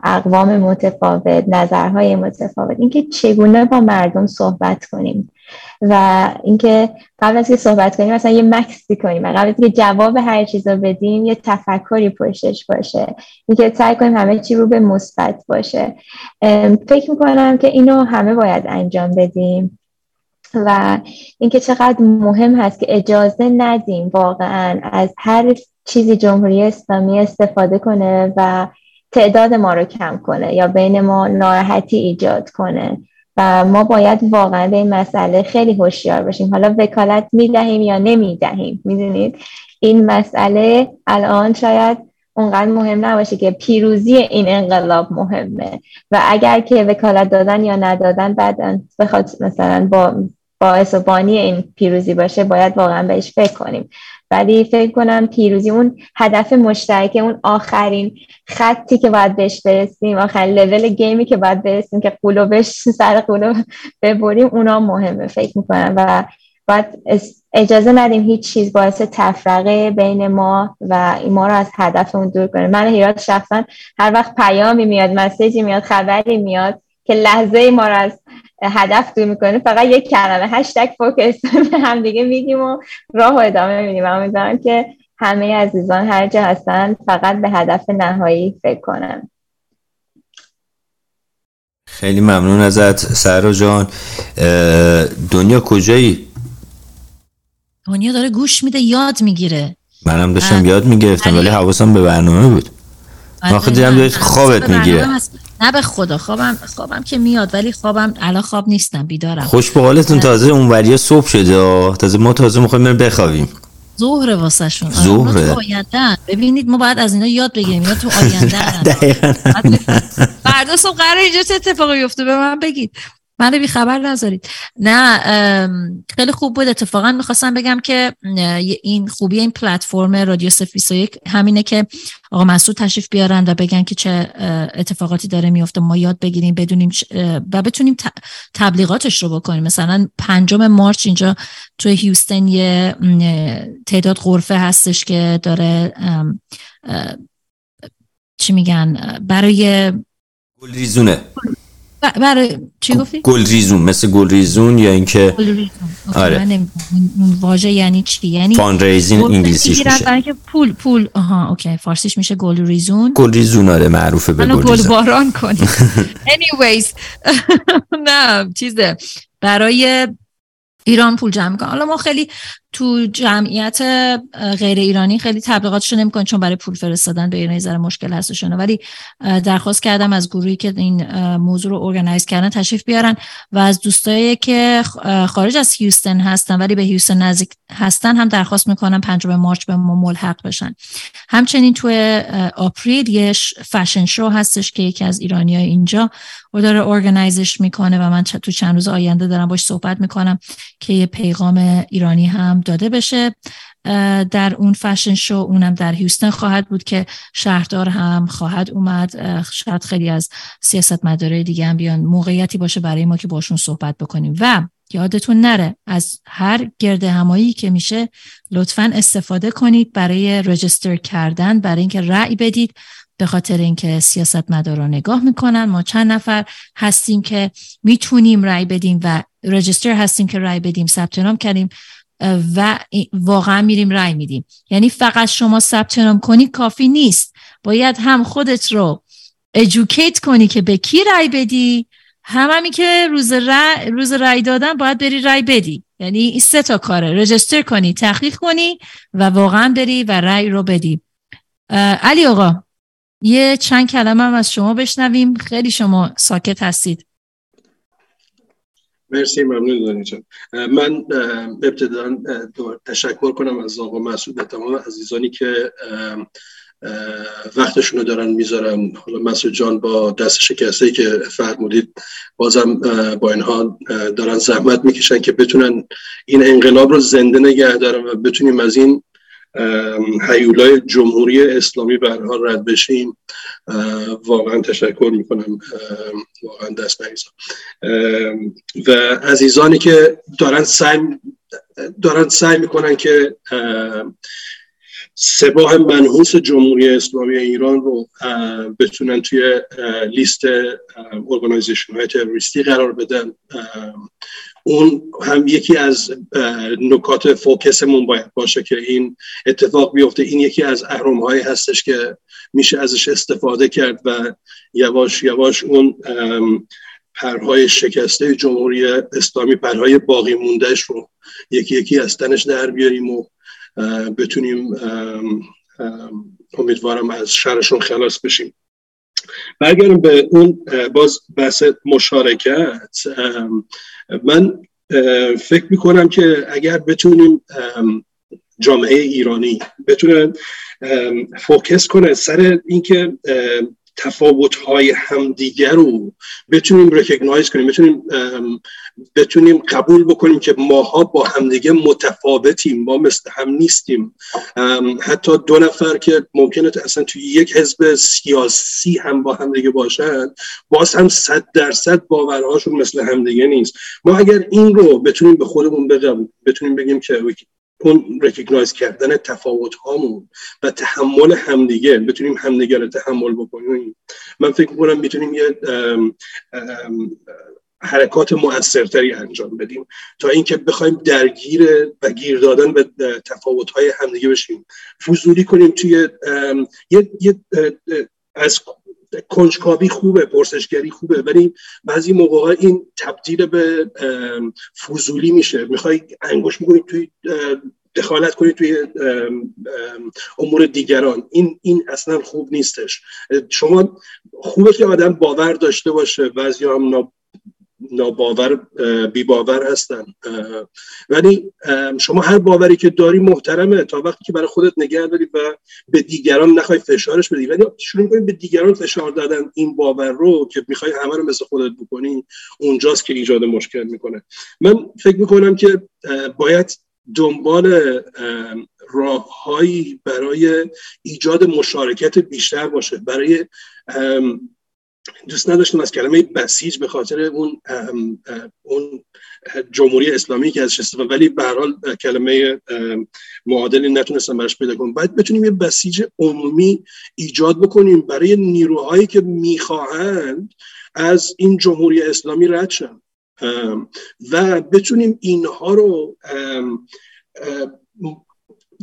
اقوام متفاوت نظرهای متفاوت اینکه چگونه با مردم صحبت کنیم و اینکه قبل از که صحبت کنیم مثلا یه مکسی کنیم. قبل از که جواب هر چیز رو بدیم یه تفکری پشتش باشه. اینکه سعی کنیم همه چی رو به مثبت باشه. فکر می‌کنم که اینو همه باید انجام بدیم. و اینکه چقدر مهم هست که اجازه ندیم واقعا از هر چیزی جمهوری اسلامی استفاده کنه و تعداد ما رو کم کنه یا بین ما ناراحتی ایجاد کنه. و ما باید واقعا به این مسئله خیلی هوشیار باشیم. حالا وکالت می‌دهیم یا نمی‌دهیم می‌دونید؟ این مسئله الان شاید اونقدر مهم نباشه که پیروزی این انقلاب مهمه. و اگر که وکالت دادن یا ندادن بعد بخواد مثلا با باعث و بانی این پیروزی باشه باید واقعا بهش فکر کنیم. ولی فکر کنم پیروزی اون هدف مشترک اون آخرین خطی که باید بهش برسیم آخرین لول گیمی که باید برسیم که قلوبش سر قلوب ببریم اونا مهمه فکر می‌کنم. و باید اجازه ندیم هیچ چیز باعث تفرقه بین ما و ما رو از هدفمون دور کنه. من هیرات شخصا هر وقت پیامی میاد مسیجی میاد خبری میاد که لحظه ما رو از هدف دور می‌کنه فقط یک کلمه هشتگ فوکس *laughs* هم دیگه میگیم و راه و ادامه میدیم. امیدوارم که همه عزیزان هر جا هستن فقط به هدف نهایی فکر کنن. خیلی ممنون ازت سرا جان. دنیا کجایی؟ دنیا داره گوش میده یاد می‌گیره. منم داشتم یاد می‌گرفتم ولی حواسم به برنامه بود. خود دیدم خوابت می‌گیره. نه به خدا خوابم خوابم که میاد ولی خوابم الان خواب نیستم بیدارم. خوش به حالتون تازه اونوریا صبح شده. تازه ما تازه می‌خوایم بریم بخوابیم. ظهر واسه شون ظهر ببینید ما باید از اینا یاد بگیریم اینا تو *laughs* آینده فردا صبح قرار اینجا چه اتفاقی بیفته به من بگید. منو بی خبر نذارید. نه خیلی خوب بود. اتفاقا می‌خواستم بگم که این خوبی این پلتفرم رادیو یک همینه که آقا مسعود تشریف بیارن و بگن که چه اتفاقاتی داره میفته ما یاد بگیریم بدونیم و بتونیم تبلیغاتش رو بکنیم. مثلا پنجم مارچ اینجا توی هیوستن یه تعداد غرفه هستش که داره چی میگن برای گلریزونه برای چی گفتی؟ گل ریزون مثل گل ریزون یا اینکه آره. واژه یعنی چی؟ یعنی fundraising انگلیسیش میشه. برای که پول پول آها okay. فارسیش میشه گل ریزون. گل ریزون آره معروفه به گل گل باران کنی *laughs* anyways *laughs* نه چیزه. برای ایران پول جمع می‌کنه حالا ما خیلی تو جمعیت غیر ایرانی خیلی تبلیغاتشو نمی‌کنیم چون برای پول فرستادن به ایران ذره مشکل هستشونه. ولی درخواست کردم از گروهی که این موضوع رو organize کردن تشریف بیارن و از دوستایی که خارج از هیوستن هستن ولی به هیوستن نزدیک هستن هم درخواست می‌کنم پنجم March به ما ملحق بشن. همچنین تو April یه fashion show هستش که یکی از ایرانی اینجا و داره organize ش می‌کنه و من تو چند روز آینده دارم باش صحبت می‌کنم. که یه پیغام ایرانی هم داده بشه در اون فشن شو اونم در هیوستن خواهد بود که شهردار هم خواهد اومد. شاید خیلی از سیاست مداره دیگه هم بیان موقعیتی باشه برای ما که باشون صحبت بکنیم. و یادتون نره از هر گرد همایی که میشه لطفا استفاده کنید برای رجستر کردن برای اینکه رأی بدید. به خاطر اینکه سیاست مدار رو نگاه می‌کنن ما چند نفر هستیم که می‌تونیم رأی بدیم و رجستر هستیم که رأی بدیم ثبت نام کردیم و واقعا میریم رای میدیم. یعنی فقط شما ثبت نام کنی کافی نیست. باید هم خودت رو ادوکیت کنی که به کی رای بدی. هم همی که روز رای, روز رای دادن باید بری رای بدی. یعنی این سه تا کاره. رجستر کنی تحقیق کنی و واقعا بری و رای رو بدی. علی آقا یه چند کلمه هم از شما بشنویم. خیلی شما ساکت هستید. مرسی ممنون دانی جان. من ابتدا تشکر کنم از آقا مسعود به تمام عزیزانی که وقتشون رو دارن می‌ذارن. حالا مسعود جان با دست شکسته که فرمودید بازم با اینها دارن زحمت می‌کشن که بتونن این انقلاب رو زنده نگه دارن و بتونیم از این حیولای جمهوری اسلامی برها رد بشیم واقعا تشکر می‌کنم. واقعا دست نگیزم و عزیزانی که دارن سعی دارن سعی می‌کنن که سپاه منحوس جمهوری اسلامی ایران رو بتونن توی لیست ارگانیزیشن های تروریستی قرار بدن. اون هم یکی از نکات فوکسمون باید باشه که این اتفاق بیفته. این یکی از اهرام هایی هستش که میشه ازش استفاده کرد و یواش یواش اون پرهای شکسته جمهوری اسلامی پرهای باقی موندهش رو یکی یکی از تنش در بیاریم و بتونیم امیدوارم از شرشون خلاص بشیم. برگردم به اون باز بحث مشارکت. من فکر می‌کنم که اگر بتونیم جامعه ایرانی بتونن فوکس کنه سر اینکه تفاوت های همدیگر رو بتونیم رکگنایز کنیم بتونیم بتونیم قبول بکنیم که ماها با همدیگه متفاوتیم ما مثل هم نیستیم. حتی دو نفر که ممکنه اصلا توی یک حزب سیاسی هم با همدیگه باشن باز هم صد درصد باورهاشون مثل همدیگه نیست. ما اگر این رو بتونیم به خودمون بگم بتونیم بگیم که اون رکگنایز کردن تفاوت هامون و تحمل همدیگه بتونیم همدیگه رو تحمل بکنیم. من فکر می‌کنم می‌تونیم یه حرکات موثرتری انجام بدیم تا اینکه بخوایم درگیر و گیر دادن به تفاوت های همدیگه بشیم. فضولی کنیم توی یه از کنجکاوی خوبه پرسشگری خوبه ولی بعضی موقع این تبدیل به فضولی میشه. می‌خوای انگوش می‌کنی توی دخالت کنید توی امور دیگران. این این اصلا خوب نیستش. شما خوبه که آدم باور داشته باشه. بعضی هم ناباور بی باور هستن. ولی شما هر باوری که داری محترمه. تا وقتی که برای خودت نگه داری و به دیگران نخوای فشارش بدی. ولی شروع کنید به دیگران فشار دادن. این باور رو که می‌خوای همه رو مثل خودت بکنی اونجاست که ایجاد مشکل می‌کنه. من فکر می‌کنم که باید دنبال راههایی برای ایجاد مشارکت بیشتر باشه. برای دوست نداشتم از کلمه بسیج به خاطر اون اون جمهوری اسلامی که ازش استفاده ولی به هر حال کلمه معادلی نتونستم براش پیدا کنم. باید بتونیم یه بسیج عمومی ایجاد بکنیم برای نیروهایی که می‌خواهند از این جمهوری اسلامی رد شن. و بتونیم اینها رو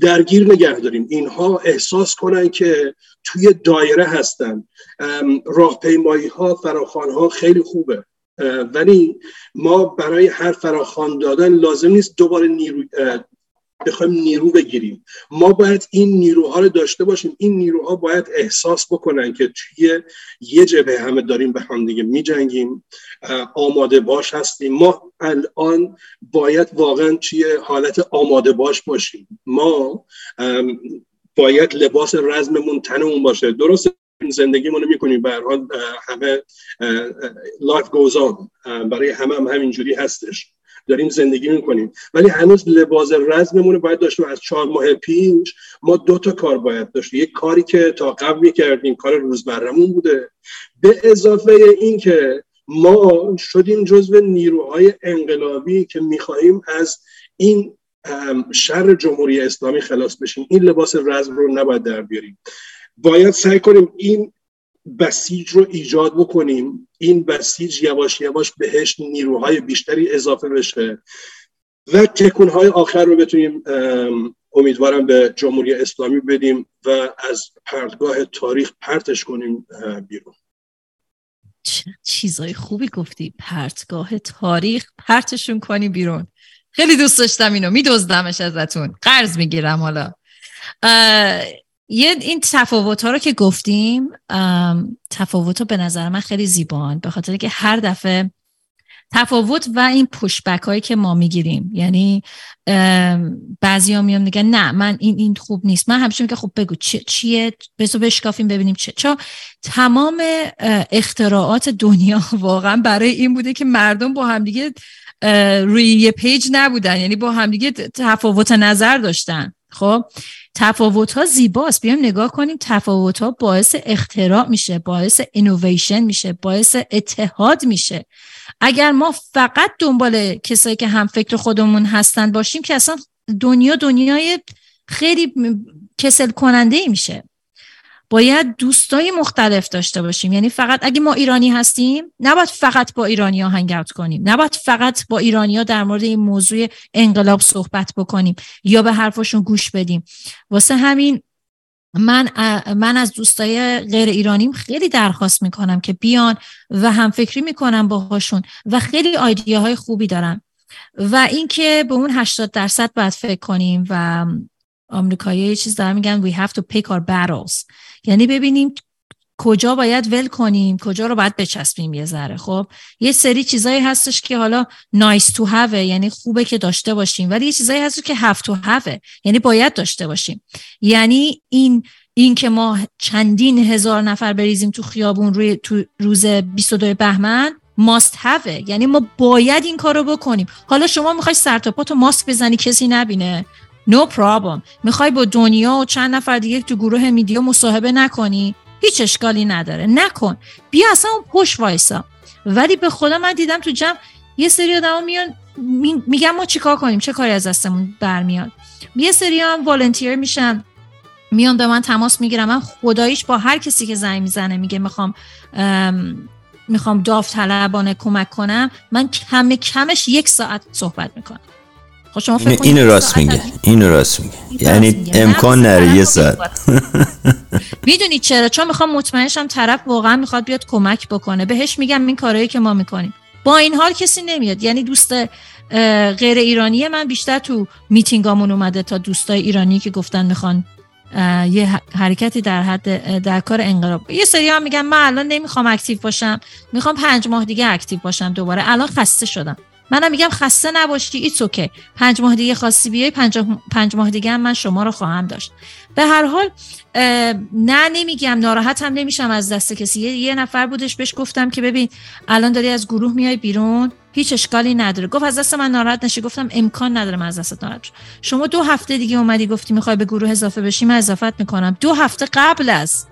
درگیر نگه داریم. اینها احساس کنن که توی دایره هستن. راهپیمایی ها فراخان ها خیلی خوبه. ولی ما برای هر فراخان دادن لازم نیست دوباره نیرو بخوایم نیرو بگیریم. ما باید این نیروها رو داشته باشیم. این نیروها باید احساس بکنن که توی یه جبه همه داریم به هم دیگه میجنگیم آماده باش هستیم. ما الان باید واقعا توی حالت آماده باش باشیم. ما باید لباس رزممون تنمون باشه. درست زندگیمون رو می‌کنیم. به حال همه life on برای همه هم همینجوری هستش. داریم زندگی می‌کنیم. ولی هنوز لباس رزممون رو باید داشتیم. از چهار ماه پیش ما دو تا کار باید داشتیم. یک کاری که تا قبل می‌کردیم کار روزمرمون بوده. به اضافه این که ما شدیم جزو نیروهای انقلابی که می‌خواهیم از این شر جمهوری اسلامی خلاص بشیم. این لباس رزم رو نباید در بیاریم. باید سعی کنیم این بسیج رو ایجاد بکنیم این بسیج یواش یواش بهش نیروهای بیشتری اضافه بشه و تکونهای آخر رو بتونیم امیدوارم به جمهوری اسلامی بدیم و از پرتگاه تاریخ پرتش کنیم بیرون. چیزای خوبی گفتی. پرتگاه تاریخ پرتشون کنی بیرون. خیلی دوست داشتم اینو. میدزدمش ازتون. قرض می‌گیرم حالا. یه این تفاوت ها رو که گفتیم تفاوت ها به نظر من خیلی زیبان به خاطر که هر دفعه تفاوت و این پشبک هایی که ما می‌گیریم. یعنی بعضی ها میام میگن نه من این این خوب نیست. من همیشه میگم خب بگو چیه؟ بسو بشکافیم ببینیم چه چون تمام اختراعات دنیا *laughs* واقعا برای این بوده که مردم با همدیگه روی یه page نبودن. یعنی با همدیگه تفاوت نظر داشتن. خب تفاوت ها زیباست. بیایم نگاه کنیم تفاوت ها باعث اختراع میشه باعث اینویشن میشه باعث اتحاد میشه. اگر ما فقط دنبال کسایی که هم فکر خودمون هستن باشیم که اصلا دنیا دنیای خیلی کسل کننده ای میشه. باید دوستای مختلف داشته باشیم. یعنی فقط اگه ما ایرانی هستیم نباید فقط با ایرانی ها hang out کنیم. نباید فقط با ایرانی ها در مورد این موضوع انقلاب صحبت بکنیم یا به حرفشون گوش بدیم. واسه همین من من از دوستای غیر ایرانیم خیلی درخواست می‌کنم که بیان و هم فکری می‌کنم باهاشون و خیلی های خوبی دارن. و اینکه به اون 80 درصد باید فکر کنیم و آمریکایی چیز دارن میگن we have to pick our battles. یعنی ببینیم کجا باید ول کنیم کجا رو باید بچسبیم یه ذره. خب یه سری چیزایی هستش که حالا نایس تو have یعنی خوبه که داشته باشیم ولی یه چیزایی هستش که have to have یعنی باید داشته باشیم. یعنی این این که ما چندین هزار نفر بریزیم تو خیابون روی تو روز 22 بهمن ماست هفه یعنی ما باید این کارو بکنیم. حالا شما می‌خوای سرتاپاتو ماسک بزنی کسی نبینه. نو no پرابلم می‌خوای با دنیا و چند نفر دیگه تو گروه میدیا مصاحبه نکنی؟ هیچ اشکالی نداره. نکن. بیا اصلا اون پشت وایسا. ولی به خدا من دیدم تو جمع یه سری آدم میان میگم ما چیکار کنیم؟ چه کاری از دستمون برمیاد؟ یه سری هم والنتیر میشن. میان به من تماس می‌گیرم من خداییش با هر کسی که زنگ می‌زنه میگه می‌خوام می‌خوام داوطلبانه کمک کنم. من کم کمش یک ساعت صحبت می‌کنم. خب شما فکر این راست میگه. این راست میگه. یعنی امکان نره یه ساعت. می‌دونی چرا؟ چون می‌خوام مطمئنشم طرف واقعا می‌خواد بیاد کمک بکنه. بهش میگم این کارهایی که ما می‌کنیم. با این حال کسی نمیاد. یعنی دوست غیر ایرانی من بیشتر تو میتینگامون اومده تا دوستای ایرانی که گفتن می‌خوان یه حرکتی در حد در کار انقلاب. یه سری هم میگن من الان نمی‌خوام active باشم. می‌خوام پنج ماه دیگه active باشم دوباره. الان خسته شدم. منم میگم خسته نباشی ایتس اوکی. پنج ماه دیگه خواستی بیای پنج, پنج ماه دیگه من شما رو خواهم داشت. به هر حال نه نمیگم ناراحت هم نمیشم از دست کسی. یه, نفر بودش بهش گفتم که ببین الان داری از گروه میای بیرون هیچ اشکالی نداره. گفت از دست من ناراحت نشی. گفتم امکان نداره من از دست ناراحت شما دو هفته دیگه اومدی گفتی می‌خوای به گروه اضافه بشی من اضافت می‌کنم. دو هفته قبل از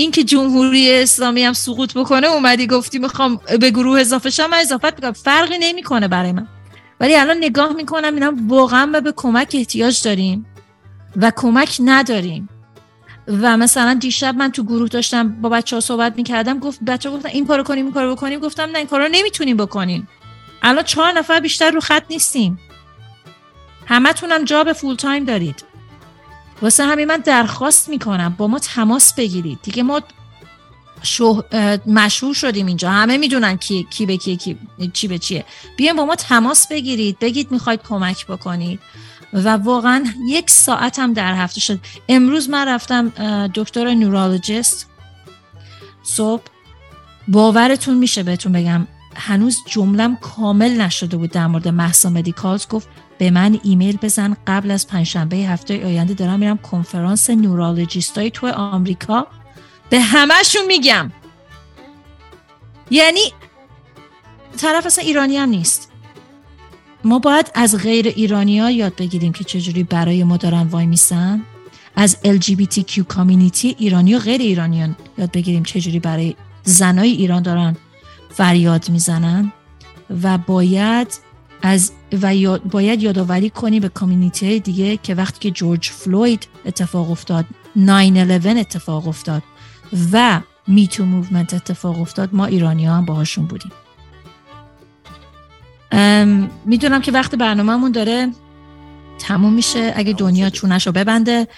اینکه جمهوری اسلامی هم سقوط بکنه اومدی گفتی می‌خوام به گروه اضافه شم من اضافت می‌کنم. فرقی نمی‌کنه برای من. ولی الان نگاه می‌کنم اینم واقعا به کمک احتیاج داریم و کمک نداریم. و مثلا دیشب من تو گروه داشتم با بچه ها صحبت می‌کردم گفت بچه ها گفتن این کارو کنیم این کارو بکنیم. گفتم نه این کارو نمی‌تونیم بکنیم. الان چهار نفر بیشتر رو خط نیستیم. همه تونم job full time دارید. واسه همین من درخواست می‌کنم با ما تماس بگیرید. دیگه ما مشهور شدیم اینجا. همه می‌دونن کی, کی به کی, کی چی به چیه. بیاین با ما تماس بگیرید. بگید می‌خواید کمک بکنید. و واقعا یک ساعت هم در هفته شد. امروز من رفتم دکتر نورولوژیست. صبح باورتون میشه بهتون بگم هنوز جملم کامل نشده بود در مورد محسا مدیکالز گفت به من ایمیل بزن قبل از پنجشنبه هفته آینده. دارم میرم کنفرانس های تو آمریکا. به همهشون میگم. یعنی طرف اصلا ایرانی هم نیست. ما باید از غیر ایرانی ها یاد بگیریم که چجوری برای ما دارن وای میسن. از LGBTQ کامیونیتی ایرانی و غیر ایرانیان یاد بگیریم چجوری برای زنای ایران دارن فریاد می‌زنن. و باید از و یاد باید یادآوری کنی به کامیونیتی دیگه که وقتی که جورج فلوید اتفاق افتاد 9-11 اتفاق افتاد و میتو موومنت اتفاق افتاد ما ایرانی ها هم باهاشون بودیم. می‌دونم که وقت برنامهمون داره تموم میشه. اگه دنیا چونش رو ببنده.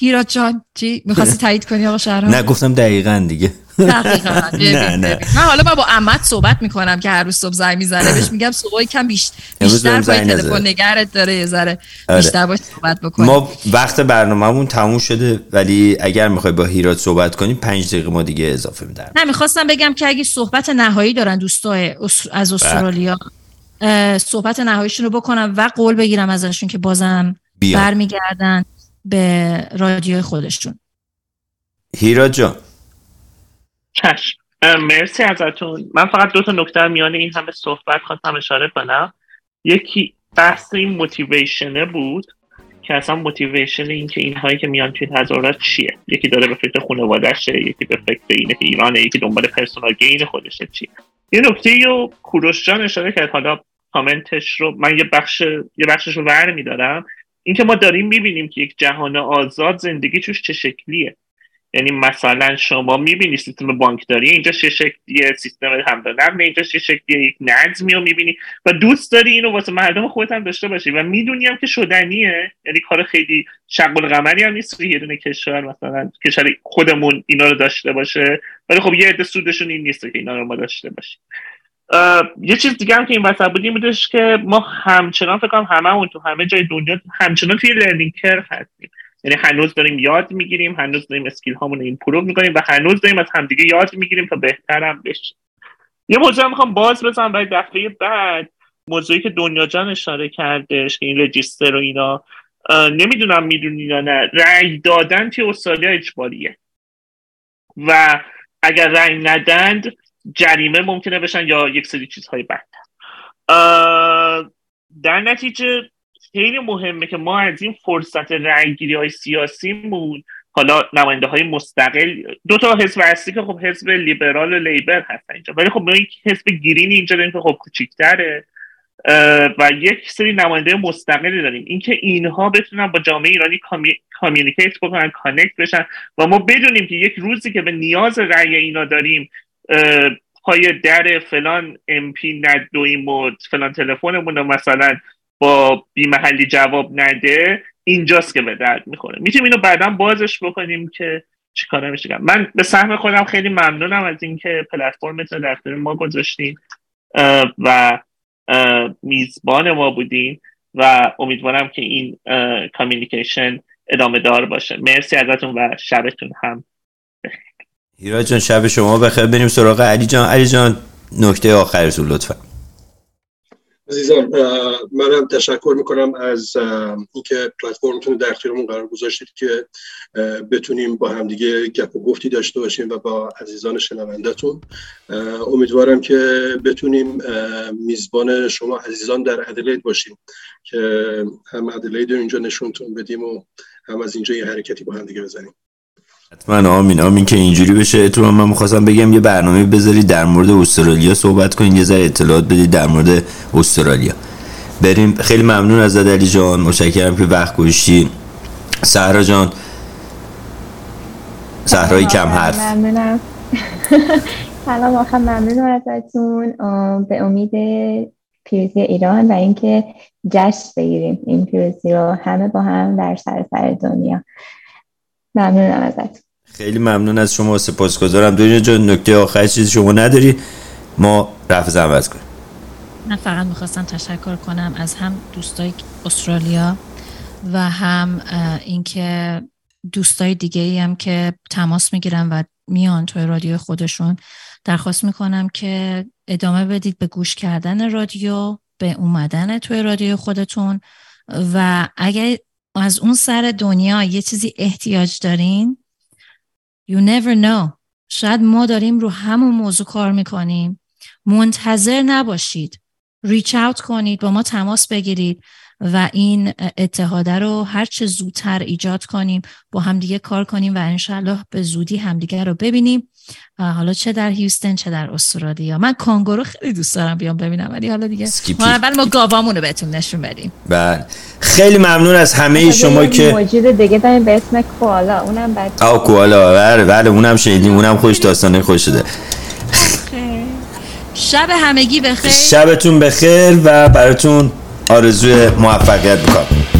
هیرات جان چی؟ می‌خواستی تایید کنی آقا شهرام؟ نه گفتم دقیقا دیگه. *laughs* نه نه. من حالا من با امت صحبت می‌کنم که هر روز صبح زنگ می‌زنه. بهش میگم صبح کم بیشتر بیشتر با تلفن نگرت داره یه ذره آره. بیشتر باش صحبت بکنیم ما وقت برنامهمون تموم شده ولی اگر می‌خوای با هیرات صحبت کنیم پنج دقیقه ما دیگه اضافه میدن نه می‌خواستم بگم که اگه صحبت نهایی دارن دوستای از استرالیا صحبت نهاییشون رو بکنم و قول بگیرم ازشون که بازم برمیگردن. به رادیو خودشون. هیرا جان. چشم. مرسی ازتون. من فقط دو تا نکته میان این همه صحبت خواستم اشاره کنم. یکی بحث این موتیویشنه بود که اصلا موتیویشن این که اینهایی که میان توی تظاهرات چیه؟ یکی داره به فکر خانوادهشه یکی به فکر اینه که ایرانه یکی دنبال پرسونال گین خودشه چیه؟ یه نکته رو کوروش جان اشاره کرد. حالا کامنتش رو من یه بخش یه بخشش رو ور میدارم. اینکه ما داریم می‌بینیم که یک جهان آزاد زندگی توش چه شکلیه. یعنی مثلا شما می‌بینی سیستم بانکداری اینجا چه شکلیه سیستم نقل اینجا چه شکلیه یک نظمی رو می‌بینی و دوست داری اینو واسه مردم خودت هم داشته باشی و می‌دونیم که شدنیه. یعنی کار خیلی شق القمری هم نیست یه دونه کشور مثلا کشور خودمون اینا رو داشته باشه. ولی خب یه عده سودشون این نیست که اینا رو ما داشته باشیم. یه چیز دیگه هم که این وسط بودیم بودش که ما همچنان فکر کنم اون تو همه جای دنیا همچنان توی learning curve هستیم. یعنی هنوز داریم یاد می‌گیریم هنوز داریم skill هامون improve می‌کنیم و هنوز داریم از همدیگه یاد می‌گیریم تا بهترم بشه. یه موضوع می‌خوام باز بزنم برای دفعه بعد. موضوعی که دنیا جان اشاره کردش که این رجیستر و اینا نمی‌دونم می‌دونی یا نه. رأی دادن توی استرالیا اجباریه. و اگر رأی ندند جریمه ممکنه بشن یا یک سری چیزهای بدتر. در نتیجه خیلی مهمه که ما از این فرصت رأیگیری های سیاسیمون حالا نماینده های مستقل دو تا حزب هستی که خب حزب لیبرال و Labor هستن اینجا. ولی خب ما یک حزب Green اینجا داریم که خب کوچیکتره. و یک سری نماینده مستقلی داریم. اینکه اینها بتونن با جامعه ایرانی communi... communicate بکنن connect بشن و ما بدونیم که یک روزی که به نیاز رأی اینا داریم پای در فلان MP ندویم و فلان تلفنمون رو مثلا با بیمحلی جواب نده اینجاست که به درد می‌خوره. می‌تونیم اینو بعدا بازش بکنیم که چیکار میشه من به سهم خودم خیلی ممنونم از اینکه پلتفرم در اختیار ما گذاشتین و میزبان ما بودین و امیدوارم که این کامیونیکیشن ادامه دار باشه. مرسی ازتون و شبتون هم هیرا جان شب شما بخیر. بریم سراغ علی جان. علی جان نکته آخرتون لطفا. عزیزان منم تشکر می‌کنم از اینکه پلتفرمتون در اختیارمون قرار گذاشتید که بتونیم با همدیگه گپ و گفتی داشته باشیم و با عزیزان شنوندهتون. امیدوارم که بتونیم میزبان شما عزیزان در ادلید باشیم که هم ادلید رو اینجا نشونتون بدیم و هم از اینجا یه حرکتی با همدیگه بزنیم. حتما. آمین آمین که اینجوری بشه. تو من می‌خواستم بگم یه برنامه بذاری در مورد استرالیا صحبت کنین یه ذره اطلاعات بدید در مورد استرالیا. بریم. خیلی ممنون از علی جان. متشکرم که وقت گوشتی سهرا جان. سهرای کم حرف. ممنونم *laughs* سلام آخر ممنونم ازتون. به امید پیروزی ایران و اینکه جشن بگیریم. این پیروزی رو همه با هم در سر دنیا. ممنونم ازت. خیلی ممنون از شما سپاسگزارم. دنیا جان نکته آخر چیزی شما نداری ما رفع عوض کنیم. من فقط می‌خواستم تشکر کنم از هم دوستای استرالیا و هم اینکه دوستای دیگه ای هم که تماس می‌گیرن و میان توی رادیو خودشون. درخواست می‌کنم که ادامه بدید به گوش کردن رادیو به اومدن توی رادیو خودتون. و اگر از اون سر دنیا یه چیزی احتیاج دارین؟ You never know. شاید ما داریم رو همون موضوع کار می‌کنیم. منتظر نباشید. ریچ اوت کنید با ما تماس بگیرید. و این اتحاده رو هر چه زودتر ایجاد کنیم با همدیگه کار کنیم و انشالله به زودی همدیگه رو ببینیم. حالا چه در هیوستن چه در استرالیا. من کانگورو خیلی دوست دارم بیام ببینم ولی حالا دیگه ما اول ما گاوامون رو بهتون نشون بدیم. بله. خیلی ممنون از همه شما که موجود دیگه داریم به اسم کوالا. اونم بعد آ کوالا. بله بله اونم شنیدیم. اونم خوش داستانه خوش شده. شب همگی بخیر. شبتون بخیر و براتون آرزوی موفقیت بکنم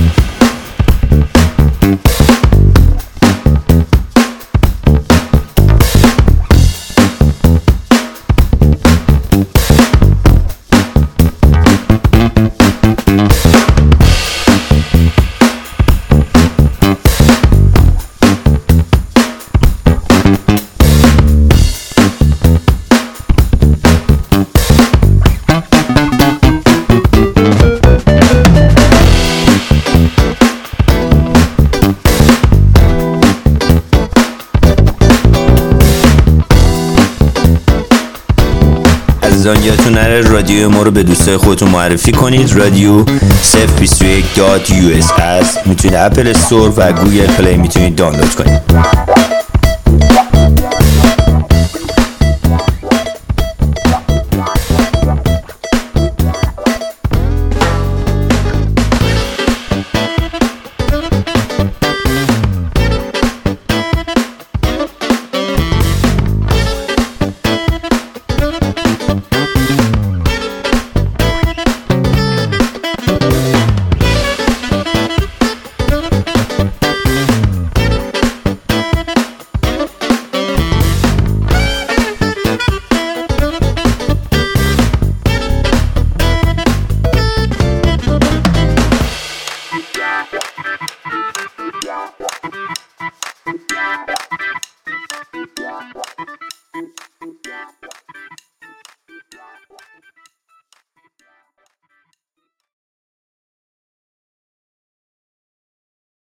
رادیو ما رو به دوستای خودتون معرفی کنید. رادیو 021.us هست می‌تونید Apple Store و Google Play می‌تونید دانلود کنید.